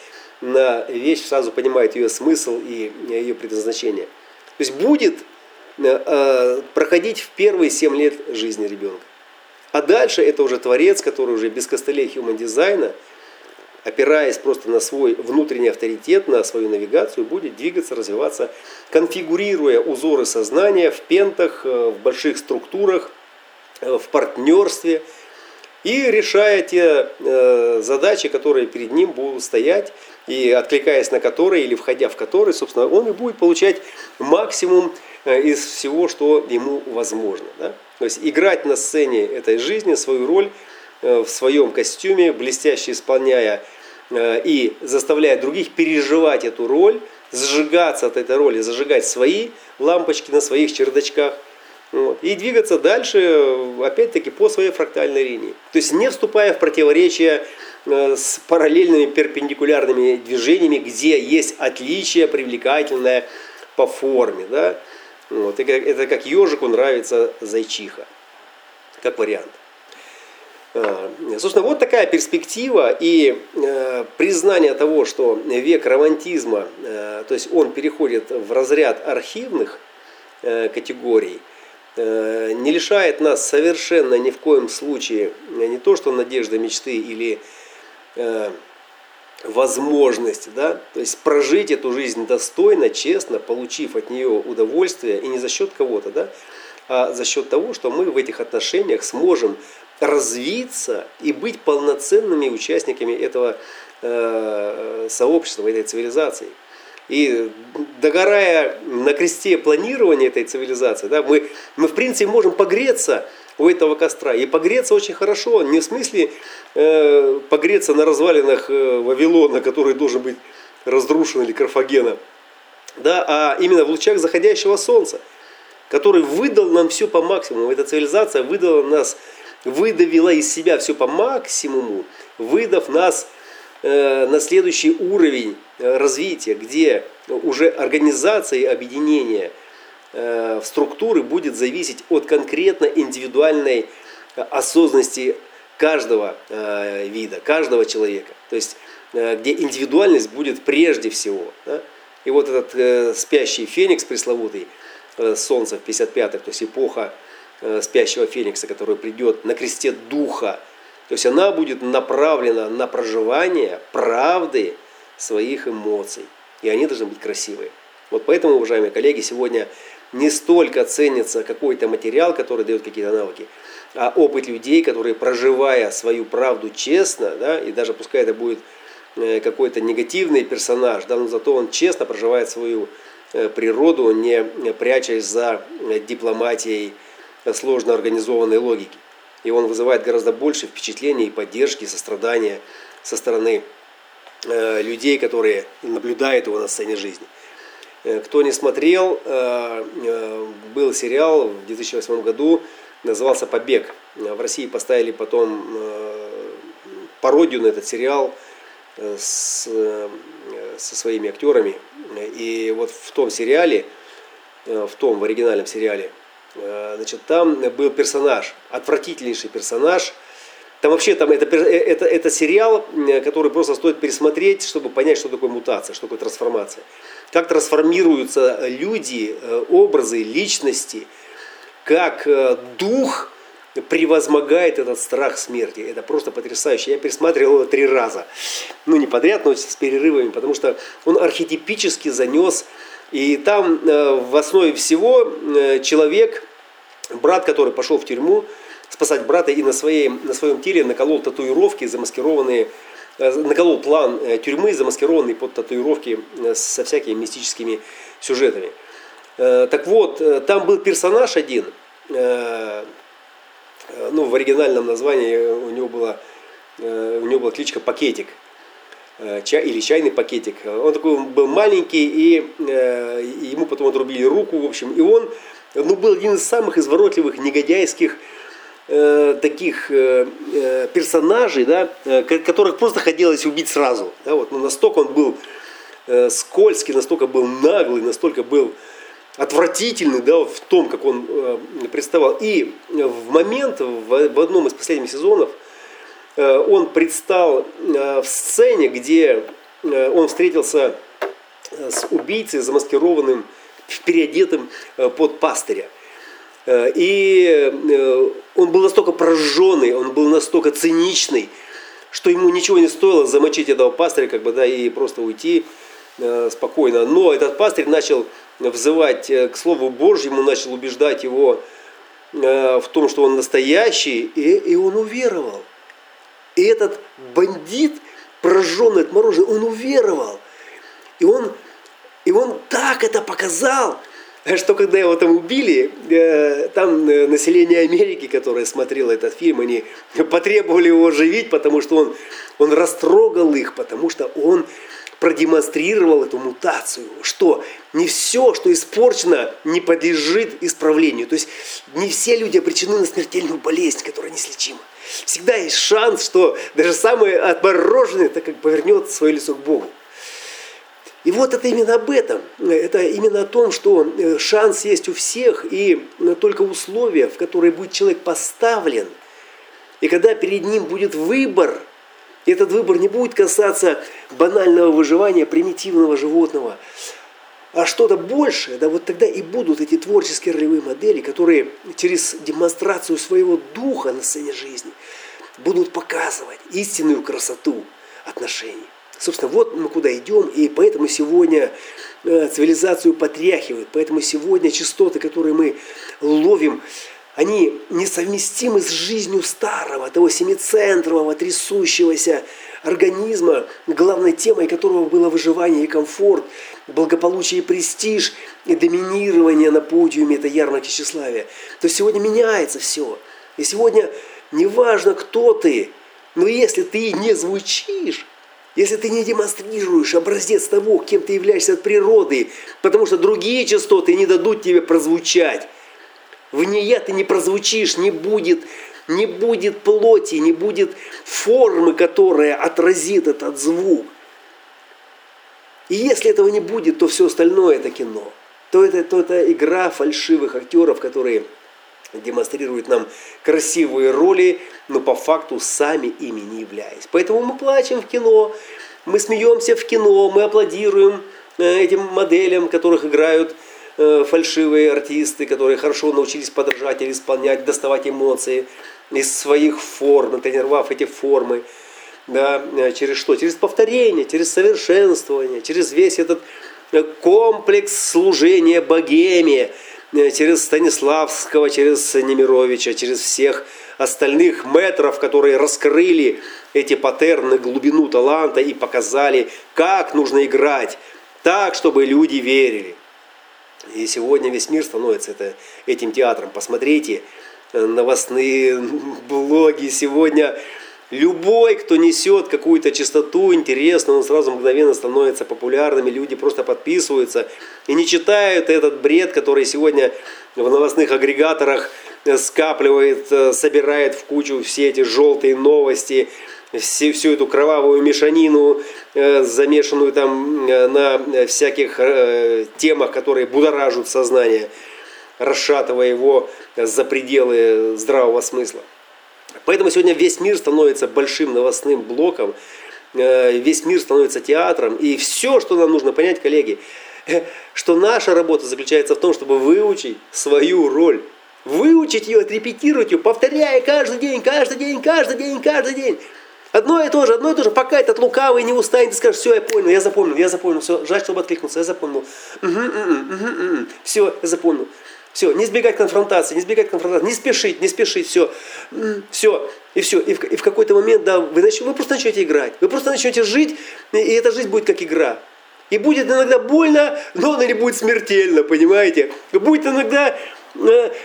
на вещь, сразу понимает ее смысл и ее предназначение. То есть будет э, э, проходить в первые 7 лет жизни ребенка. А дальше это уже творец, который уже без костылей human дизайна, опираясь просто на свой внутренний авторитет, на свою навигацию, будет двигаться, развиваться, конфигурируя узоры сознания в пентах, э, в больших структурах, в партнерстве и решая те задачи, которые перед ним будут стоять и откликаясь на который или входя в который, собственно, он и будет получать максимум э, из всего, что ему возможно. Да? То есть играть на сцене этой жизни свою роль э, в своем костюме, блестяще исполняя э, и заставляя других переживать эту роль, зажигаться от этой роли, зажигать свои лампочки на своих чердачках вот, и двигаться дальше, опять-таки, по своей фрактальной линии. То есть не вступая в противоречие Э, с параллельными перпендикулярными движениями, где есть отличие привлекательное по форме. Да? Вот. Это как ежику нравится зайчиха, как вариант. А, собственно, вот такая перспектива и э, признание того, что век романтизма, э, то есть он переходит в разряд архивных э, категорий, не лишает нас совершенно ни в коем случае не то, что надежды, мечты или возможности, да, то есть прожить эту жизнь достойно, честно, получив от нее удовольствие и не за счет кого-то, да, а за счет того, что мы в этих отношениях сможем развиться и быть полноценными участниками этого э, сообщества, этой цивилизации. И догорая на кресте планирования этой цивилизации, да, мы, мы в принципе можем погреться у этого костра. И погреться очень хорошо, не в смысле э, погреться на развалинах э, Вавилона, который должен быть разрушен или Карфагена, да, а именно в лучах заходящего солнца, который выдал нам все по максимуму. Эта цивилизация выдала нас выдавила из себя все по максимуму, выдав нас э, на следующий уровень э, развития, где уже организация и объединение э, в структуры будет зависеть от конкретно индивидуальной осознанности каждого вида, каждого человека. То есть, где индивидуальность будет прежде всего. Да? И вот этот спящий феникс пресловутый, солнце в 55-х, то есть эпоха Э, спящего феникса, который придет на кресте духа. То есть она будет направлена на проживание правды своих эмоций. И они должны быть красивые. Вот поэтому, уважаемые коллеги, сегодня не столько ценится какой-то материал, который дает какие-то навыки, а опыт людей, которые, проживая свою правду честно, да, и даже пускай это будет э, какой-то негативный персонаж, да, но зато он честно проживает свою э, природу, не прячась за дипломатией, сложно организованной логики. И он вызывает гораздо больше впечатлений поддержки, сострадания со стороны э, людей, которые наблюдают его на сцене жизни. Э, кто не смотрел, э, был сериал в 2008 году, назывался «Побег». В России поставили потом пародию на этот сериал с, со своими актерами. И вот в том сериале, в том, в оригинальном сериале, Э, значит, там был персонаж, отвратительнейший персонаж. Там вообще там это, э, это, это сериал, который просто стоит пересмотреть, чтобы понять, что такое мутация, что такое трансформация. Как трансформируются люди, э, образы, личности, как дух превозмогает этот страх смерти. Это просто потрясающе. Я пересматривал его три раза. Ну, не подряд, но с перерывами, потому что он архетипически занес и там э, в основе всего э, человек, брат, который пошел в тюрьму, спасать брата и на, своей, на своем теле наколол татуировки, замаскированные, э, наколол план тюрьмы, замаскированный под татуировки со всякими мистическими сюжетами. Так вот, там был персонаж один, ну, в оригинальном названии у него была, у него была кличка Пакетик – Э, чай, или чайный пакетик. Он такой был маленький, и э, ему потом отрубили руку, в общем. И он ну, был один из самых изворотливых, негодяйских э, таких э, э персонажей, да, э, которых просто хотелось убить сразу. Да, вот, ну, настолько он был э, скользкий, настолько был наглый, настолько был отвратительный да, в том, как он э, представал. И в момент, в, в одном из последних сезонов, Э, он предстал э, в сцене, где э, он встретился с убийцей, замаскированным, переодетым под пастыря. И он был настолько прожженный, он был настолько циничный, что ему ничего не стоило замочить этого пастыря, как бы, да, и просто уйти спокойно. Но этот пастырь начал взывать к Слову Божьему, начал убеждать его в том, что он настоящий, и, и он уверовал. И этот бандит, прожженный, отмороженный, он уверовал. И он, и он так это показал, что когда его там убили, э, там э, население Америки, которое смотрело этот фильм, они потребовали его оживить, потому что он, он растрогал их, потому что он продемонстрировал эту мутацию, что не все, что испорчено, не подлежит исправлению. То есть не все люди обречены на смертельную болезнь, которая неслечима. Всегда есть шанс, что даже самый отмороженный так как повернет свое лицо к Богу. И вот это именно об этом. Это именно о том, что э, шанс есть у всех, и только условия, в которые будет человек поставлен, И когда перед ним будет выбор, этот выбор не будет касаться банального выживания примитивного животного, а что-то большее, да, вот тогда и будут эти творческие ролевые модели, которые через демонстрацию своего духа на сцене жизни будут показывать истинную красоту отношений. Собственно, вот мы куда идем, и поэтому сегодня э, цивилизацию потряхивает, поэтому сегодня частоты, которые мы ловим, они несовместимы с жизнью старого, того семицентрового, трясущегося организма, главной темой которого было выживание и комфорт, благополучие и престиж, и доминирование на подиуме этой ярмарки тщеславия. То есть сегодня меняется все. И сегодня неважно, кто ты, но если ты не звучишь, если ты не демонстрируешь образец того, кем ты являешься от природы, потому что другие частоты не дадут тебе прозвучать. В ней ты не прозвучишь, не будет, не будет плоти, не будет формы, которая отразит этот звук. И если этого не будет, то все остальное это кино. То это, то это игра фальшивых актеров, которые демонстрируют нам красивые роли, но по факту сами ими не являясь. Поэтому мы плачем в кино, мы смеемся в кино, мы аплодируем э, этим моделям, которых играют э, фальшивые артисты, которые хорошо научились подражать или исполнять, доставать эмоции из своих форм, натренировав эти формы. Да, э, через что? Через повторение, через совершенствование, через весь этот комплекс служения богеме, через Станиславского, через Немировича, через всех остальных метров, которые раскрыли эти паттерны, глубину таланта и показали, как нужно играть так, чтобы люди верили. И сегодня весь мир становится это, этим театром. Посмотрите э, новостные блоги сегодня. Любой, кто несет какую-то чистоту, интересную, он сразу мгновенно становится популярным, и люди просто подписываются и не читают этот бред, который сегодня в новостных агрегаторах скапливает, э, собирает в кучу все эти желтые новости, все, всю эту кровавую мешанину, э, замешанную там э, на всяких темах, которые будоражат сознание, расшатывая его за пределы здравого смысла. Поэтому сегодня весь мир становится большим новостным блоком, весь мир становится театром. И все, что нам нужно понять, коллеги, что наша работа заключается в том, чтобы выучить свою роль выучить ее, отрепетировать ее, повторяя каждый день, каждый день, каждый день, каждый день. Одно и то же, одно и то же, пока этот лукавый не устанет и скажет, все, я понял, я запомнил, я запомнил, все, жаль, чтобы откликнуться, я запомнил. Угу, угу, угу, угу. Все, я запомнил. Все, не избегать конфронтации, не избегать конфронтации, не спешить, не спешить, все. Все, и все. И в, и в какой-то момент, да, вы, нач... вы просто начнете играть. Вы просто начнете жить, и эта жизнь будет как игра. И будет иногда больно, но она не будет смертельно, понимаете? Будет иногда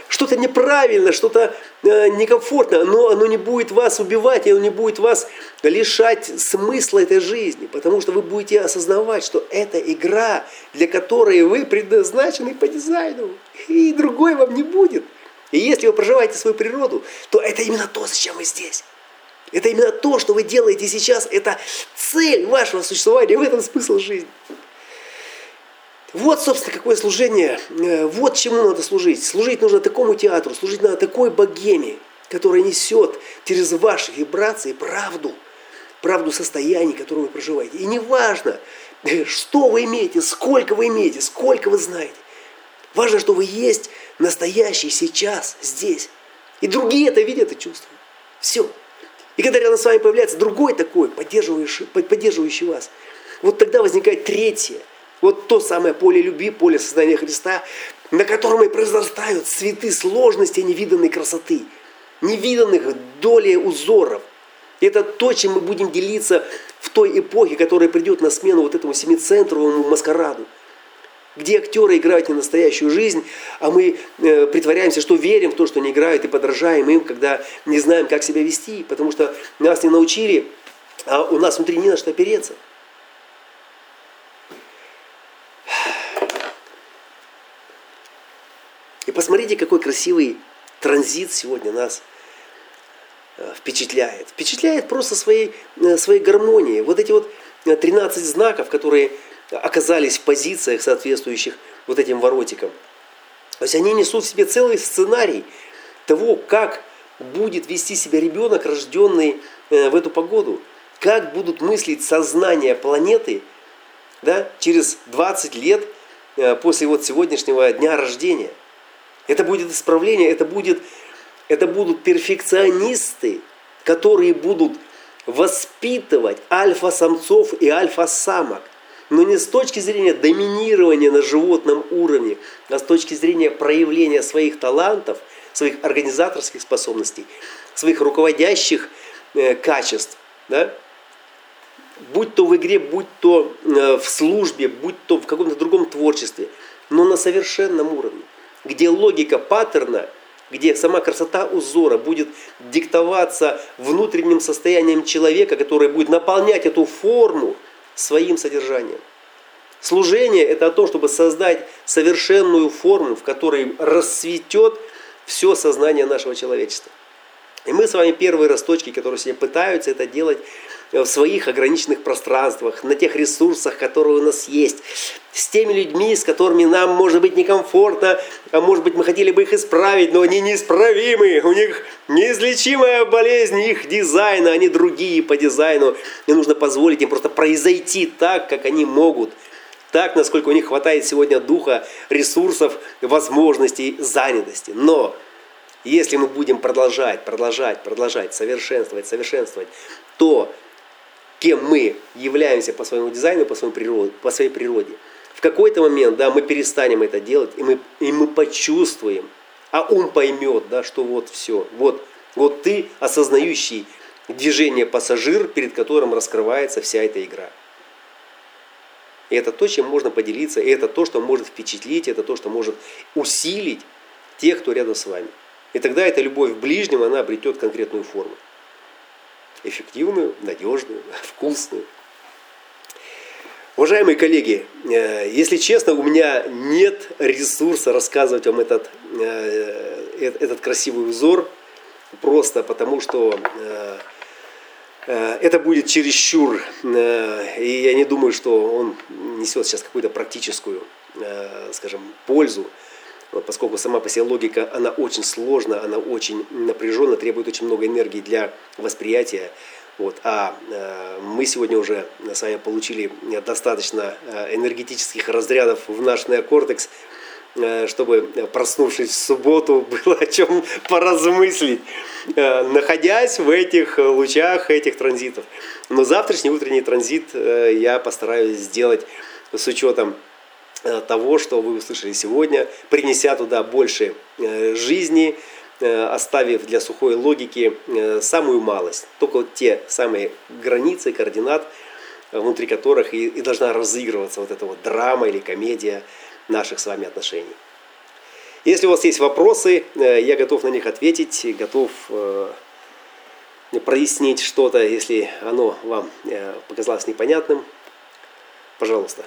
что-то неправильно, что-то э, некомфортно, но оно не будет вас убивать, и оно не будет вас лишать смысла этой жизни, потому что вы будете осознавать, что это игра, для которой вы предназначены по дизайну, и другой вам не будет. И если вы проживаете свою природу, то это именно то, зачем вы здесь. Это именно то, что вы делаете сейчас, это цель вашего существования, в этом смысл жизни. Вот, собственно, какое служение, э, вот чему надо служить. Служить нужно такому театру, служить надо такой богеме, которая несет через ваши вибрации правду, правду состояний, которое вы проживаете. И неважно, э, что вы имеете, сколько вы имеете, сколько вы знаете. Важно, что вы есть настоящий сейчас, здесь. И другие это видят и чувствуют. Все. И когда рядом с вами появляется другой такой, поддерживающий, поддерживающий вас, вот тогда возникает третье – вот то самое поле любви, поле сознания Христа, на котором и произрастают цветы сложности невиданной красоты, невиданных долей узоров. Это то, чем мы будем делиться в той эпохе, которая придет на смену вот этому семицентровому маскараду, где актеры играют не настоящую жизнь, а мы э, притворяемся, что верим в то, что они играют, и подражаем им, когда не знаем, как себя вести, потому что нас не научили, а у нас внутри не на что опереться. Посмотрите, какой красивый транзит сегодня нас э, впечатляет. Впечатляет просто своей, э, своей гармонией. Вот эти вот 13 э, знаков, которые оказались в позициях, соответствующих вот этим воротикам. То есть они несут в себе целый сценарий того, как будет вести себя ребенок, рожденный в эту погоду. Как будут мыслить сознание планеты да, через 20 лет после вот сегодняшнего дня рождения. Это будет исправление, это, будет, это будут перфекционисты, которые будут воспитывать альфа-самцов и альфа-самок. Но не с точки зрения доминирования на животном уровне, а с точки зрения проявления своих талантов, своих организаторских способностей, своих руководящих э, качеств. Да? Будь то в игре, будь то э, в службе, будь то в каком-то другом творчестве, но на совершенном уровне, где логика паттерна – где сама красота узора будет диктоваться внутренним состоянием человека, который будет наполнять эту форму своим содержанием. Служение – это о том, чтобы создать совершенную форму, в которой расцветет все сознание нашего человечества. И мы с вами первые росточки, которые сегодня пытаются это делать в своих ограниченных пространствах, на тех ресурсах, которые у нас есть, с теми людьми, с которыми нам, может быть, некомфортно, а может быть, мы хотели бы их исправить, но они неисправимы, у них неизлечимая болезнь их дизайна, они другие по дизайну, и нужно позволить им просто произойти так, как они могут, так, насколько у них хватает сегодня духа, ресурсов, возможностей, занятости. Но если мы будем продолжать, продолжать, продолжать, совершенствовать, совершенствовать, то кем мы являемся по своему дизайну, по, своему природе, по своей природе. В какой-то момент да, мы перестанем это делать, и мы, и мы почувствуем, а ум поймет, да, что вот все, вот, вот ты осознающий движение пассажир, перед которым раскрывается вся эта игра. И это то, чем можно поделиться, и это то, что может впечатлить, это то, что может усилить тех, кто рядом с вами. И тогда эта любовь к ближнему, она обретет конкретную форму эффективную, надежную, вкусную. Уважаемые коллеги, э, если честно, у меня нет ресурса рассказывать вам этот, э, э, этот красивый узор, просто потому что это будет чересчур, и я не думаю, что он несет сейчас какую-то практическую, скажем, пользу поскольку сама по себе логика, она очень сложна, она очень напряжена, требует очень много энергии для восприятия. Вот. А э, мы сегодня уже с вами получили достаточно э, энергетических разрядов в наш неокортекс, э, чтобы, проснувшись в субботу, было о чем поразмыслить, э, находясь в этих лучах этих транзитов. Но завтрашний утренний транзит э, я постараюсь сделать с учетом Э, того, что вы услышали сегодня, принеся туда больше э, жизни, э, оставив для сухой логики самую малость, только вот те самые границы, координат, внутри которых и должна разыгрываться вот эта вот драма или комедия наших с вами отношений. Если у вас есть вопросы, я готов на них ответить, готов прояснить что-то, если оно вам показалось непонятным. Пожалуйста.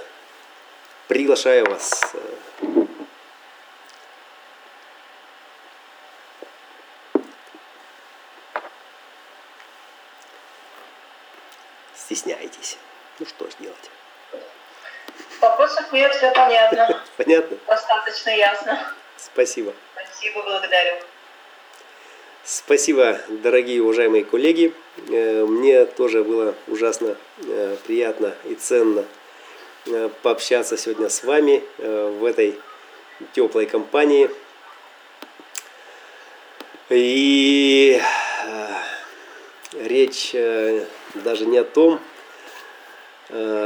Приглашаю вас. Э, стесняетесь. Ну что ж делать? Вопросов нет, все понятно. Понятно? Достаточно ясно. Спасибо. Спасибо, благодарю. Спасибо, дорогие уважаемые коллеги. Э, мне тоже было ужасно э, приятно и ценно пообщаться сегодня с вами э, в этой теплой компании. И э, речь даже не о том,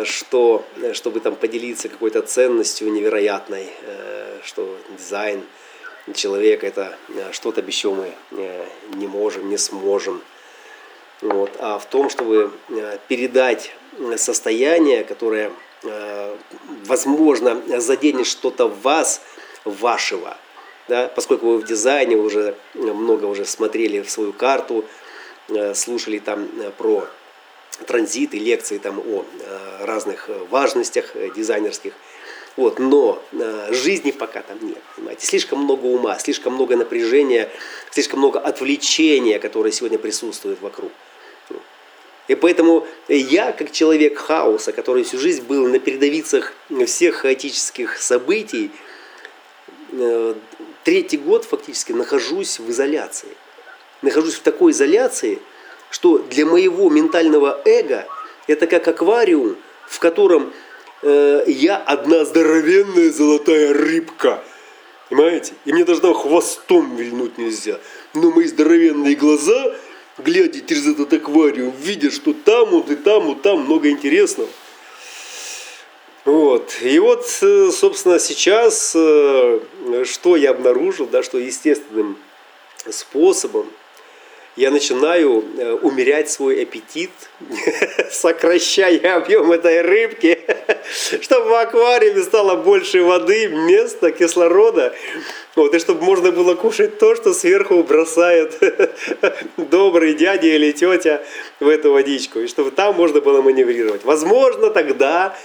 что, чтобы там поделиться какой-то ценностью невероятной, что дизайн человека это что-то, без мы не можем, не сможем. Вот, а в том, чтобы передать состояние, которое Э, возможно, заденет что-то вас, вашего. Да, поскольку вы в дизайне уже много уже смотрели в свою карту, э, слушали там э, про транзиты, лекции там о разных важностях дизайнерских. Вот, но жизни пока там нет, понимаете. Слишком много ума, слишком много напряжения, слишком много отвлечения, которое сегодня присутствует вокруг. И поэтому я, как человек хаоса, который всю жизнь был на передовицах всех хаотических событий, э, третий год фактически нахожусь в изоляции. нахожусь в такой изоляции, что для моего ментального эго это как аквариум, в котором э, я одна здоровенная золотая рыбка. Понимаете? И мне даже там хвостом вильнуть нельзя. Но мои здоровенные глаза, глядя через этот аквариум, видят, что там вот и там вот там много интересного. Вот. И вот, э, собственно, сейчас э, что я обнаружил, да, что естественным способом я начинаю э, умерять свой аппетит, сокращая объем этой рыбки, чтобы в аквариуме стало больше воды, места, кислорода, вот, и чтобы можно было кушать то, что сверху бросает добрый дядя или тетя в эту водичку, и чтобы там можно было маневрировать. Возможно, тогда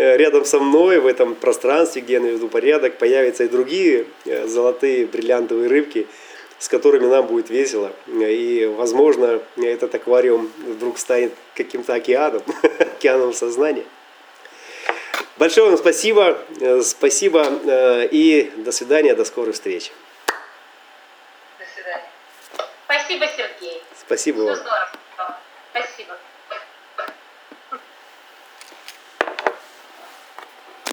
Э, рядом со мной в этом пространстве, где я наведу порядок, появятся и другие э, золотые бриллиантовые рыбки, с которыми нам будет весело. И, возможно, этот аквариум вдруг станет каким-то океаном, океаном сознания. Большое вам спасибо, э, спасибо и до свидания, до скорой встречи. До свидания. Спасибо, Сергей. Спасибо Все вам. здорово. Спасибо.